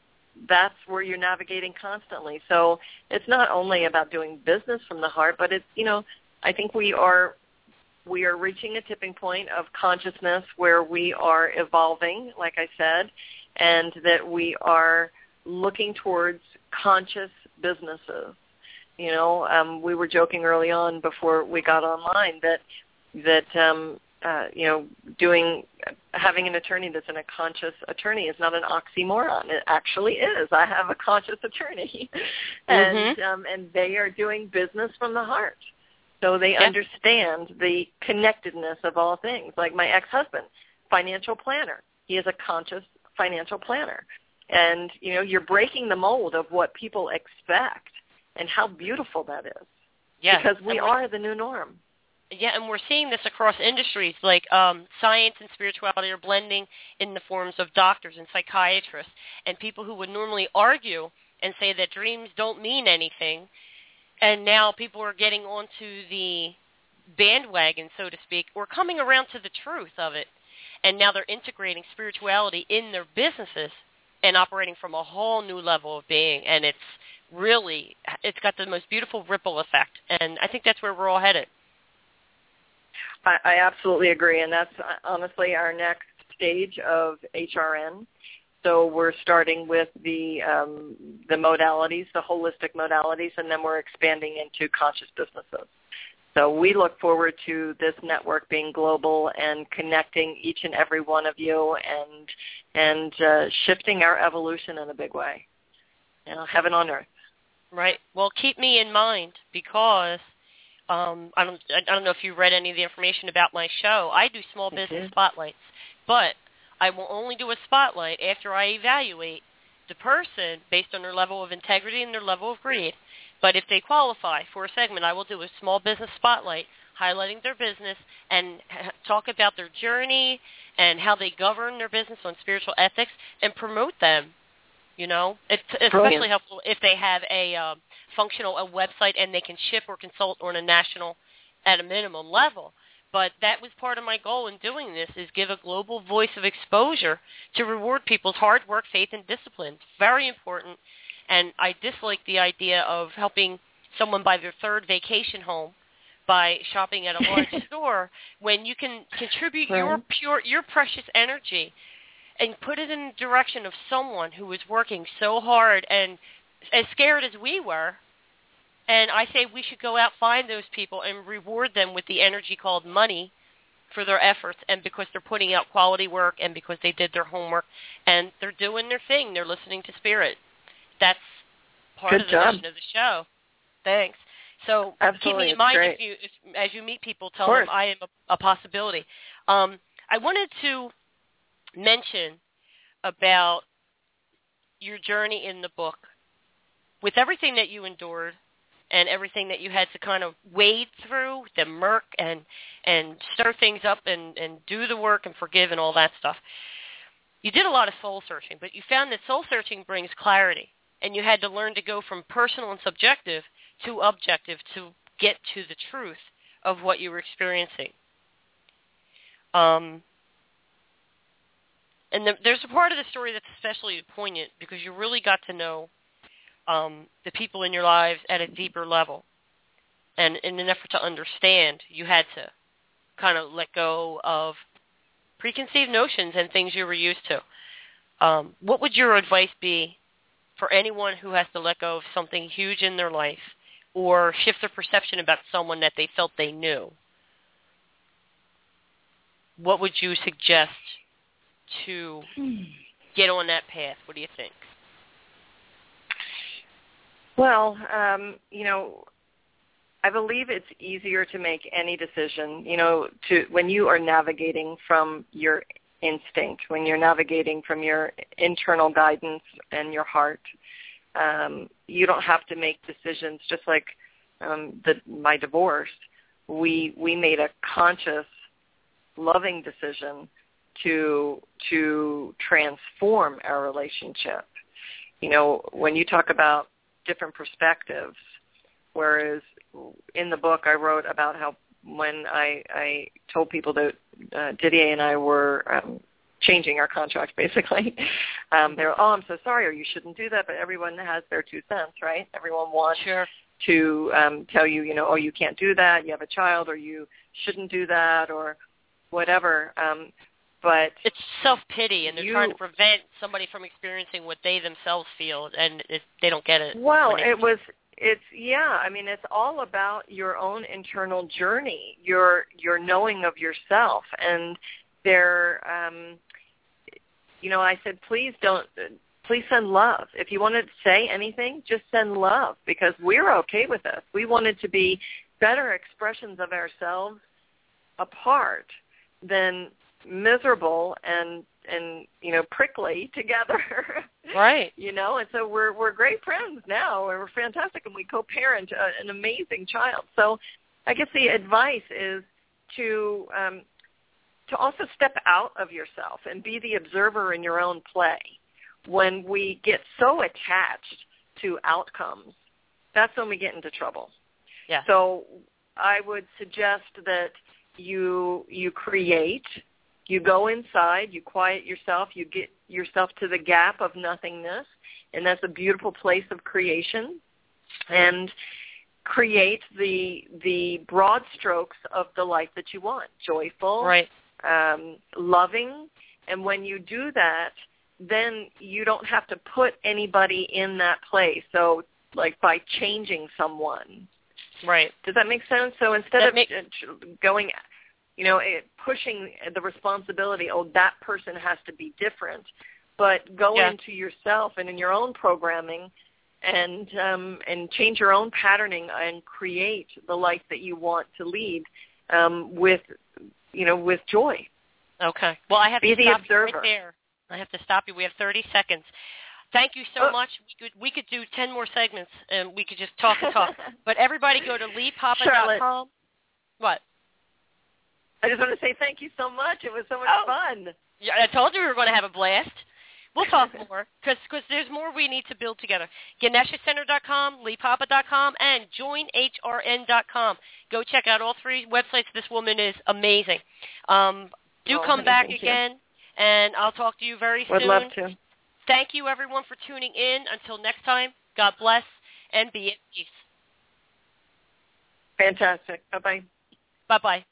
S2: that's where you're navigating constantly. So it's not only about doing business from the heart, but it's you know I think we are we are reaching a tipping point of consciousness where we are evolving, like I said, and that we are looking towards conscious businesses. You know, um, we were joking early on before we got online that that um, uh, you know, doing having an attorney that's an, a conscious attorney is not an oxymoron. It actually is. I have a conscious attorney, and
S1: mm-hmm.
S2: um, and they are doing business from the heart. So they
S1: yeah.
S2: understand the connectedness of all things. Like my ex-husband, financial planner. He is a conscious financial planner. And, you know, you're breaking the mold of what people expect and how beautiful that is.
S1: Yeah.
S2: Because we are the new norm
S1: yeah, and we're seeing this across industries. Like um, science and spirituality are blending in the forms of doctors and psychiatrists, and people who would normally argue and say that dreams don't mean anything. And now people are getting onto the bandwagon, so to speak, or coming around to the truth of it. And now they're integrating spirituality in their businesses and operating from a whole new level of being. And it's really, it's got the most beautiful ripple effect. And I think that's where we're all headed.
S2: I, absolutely agree, and that's uh, honestly our next stage of HRN. So we're starting with the um, the modalities, the holistic modalities, and then we're expanding into conscious businesses. So we look forward to this network being global and connecting each and every one of you and and uh, shifting our evolution in a big way. You know, heaven on earth.
S1: Right. Well, keep me in mind because um, I don't I don't know if you read any of the information about my show. I do small business spotlights, but I will only do a spotlight after I evaluate the person based on their level of integrity and their level of greed. But if they qualify for a segment, I will do a small business spotlight highlighting their business and talk about their journey and how they govern their business on spiritual ethics and promote them. You know, it's especially helpful if they have a um, functional a website and they can ship or consult on a national at a minimum level. But that was part of my goal in doing this is give a global voice of exposure to reward people's hard work, faith, and discipline. It's very important. And I dislike the idea of helping someone buy their third vacation home by shopping at a large store when you can contribute right. your pure your precious energy and put it in the direction of someone who is working so hard and as scared as we were and I say we should go out, find those people, and reward them with the energy called money for their efforts and because they're putting out quality work and because they did their homework and they're doing their thing. They're listening to spirit. That's part
S2: Good
S1: of the
S2: job.
S1: mission of the show. Thanks. So
S2: Absolutely.
S1: keep me in mind if you, if, as you meet people, tell
S2: them
S1: I am a, a possibility. Um, I wanted to mention about your journey in the book. With everything that you endured, and everything that you had to kind of wade through, the murk and and stir things up and and do the work and forgive and all that stuff. You did a lot of soul searching, but you found that soul searching brings clarity, and you had to learn to go from personal and subjective to objective to get to the truth of what you were experiencing. Um, and the, there's a part of the story that's especially poignant because you really got to know um, the people in your lives at a deeper level. And in an effort to understand, you had to kind of let go of preconceived notions and things you were used to. Um, what would your advice be for anyone who has to let go of something huge in their life or shift their perception about someone that they felt they knew? What would you suggest to get on that path? What do you think?
S2: Well, um, you know, I believe it's easier to make any decision, you know, to when you are navigating from your instinct, when you're navigating from your internal guidance and your heart. Um, you don't have to make decisions just like um, the, my divorce. We we made a conscious, loving decision to to transform our relationship. You know, when you talk about different perspectives. Whereas in the book, I wrote about how when I, I told people that uh, Didier and I were um, changing our contract, basically, um, they were, oh, I'm so sorry, or you shouldn't do that. But everyone has their two cents, right? Everyone wants
S1: sure.
S2: to um, tell you, you know, oh, you can't do that. You have a child, or you shouldn't do that, or whatever. Um, but
S1: it's self pity, and they're
S2: you,
S1: trying to prevent somebody from experiencing what they themselves feel, and it, they don't get it.
S2: Well, it was it's yeah i mean it's all about your own internal journey your your knowing of yourself and there um you know i said please don't please send love if you want to say anything just send love because we're okay with this we wanted to be better expressions of ourselves apart than miserable and and you know prickly together.
S1: Right.
S2: You know and so we're we're great friends now and we're fantastic and we co-parent a, an amazing child. So i guess the advice is to um to also step out of yourself and be the observer in your own play. When we get so attached to outcomes that's when we get into trouble.
S1: Yeah.
S2: So i would suggest that you you create you go inside, you quiet yourself, you get yourself to the gap of nothingness, and that's a beautiful place of creation. And create the the broad strokes of the life that you want, joyful,
S1: right.
S2: um, loving, and when you do that, then you don't have to put anybody in that place. So, like by changing someone,
S1: right?
S2: Does that make sense? So instead
S1: that
S2: of
S1: make-
S2: going you know, it, pushing the responsibility, oh, that person has to be different, but go
S1: yeah.
S2: into yourself and in your own programming and um, and change your own patterning and create the life that you want to lead um, with, you know, with joy.
S1: Okay. Well, I have
S2: Be
S1: to stop
S2: observer.
S1: you right there. I have to stop you. We have 30 seconds. Thank you so
S2: Oh.
S1: much. We could we could do 10 more segments and we could just talk and talk. but everybody go to leepapa.com. What?
S2: I just want to say thank you so much. It was so much
S1: Oh.
S2: fun.
S1: Yeah, I told you we were going to have a blast. We'll talk more because there's more we need to build together. GaneshaCenter.com, LeePapa.com, and JoinHRN.com. Go check out all three websites. This woman is amazing. Um, do
S2: oh,
S1: come back again, you. and I'll talk to you very
S2: Would
S1: soon.
S2: Would love to.
S1: Thank you, everyone, for tuning in. Until next time, God bless and be at peace.
S2: Fantastic. Bye-bye.
S1: Bye-bye.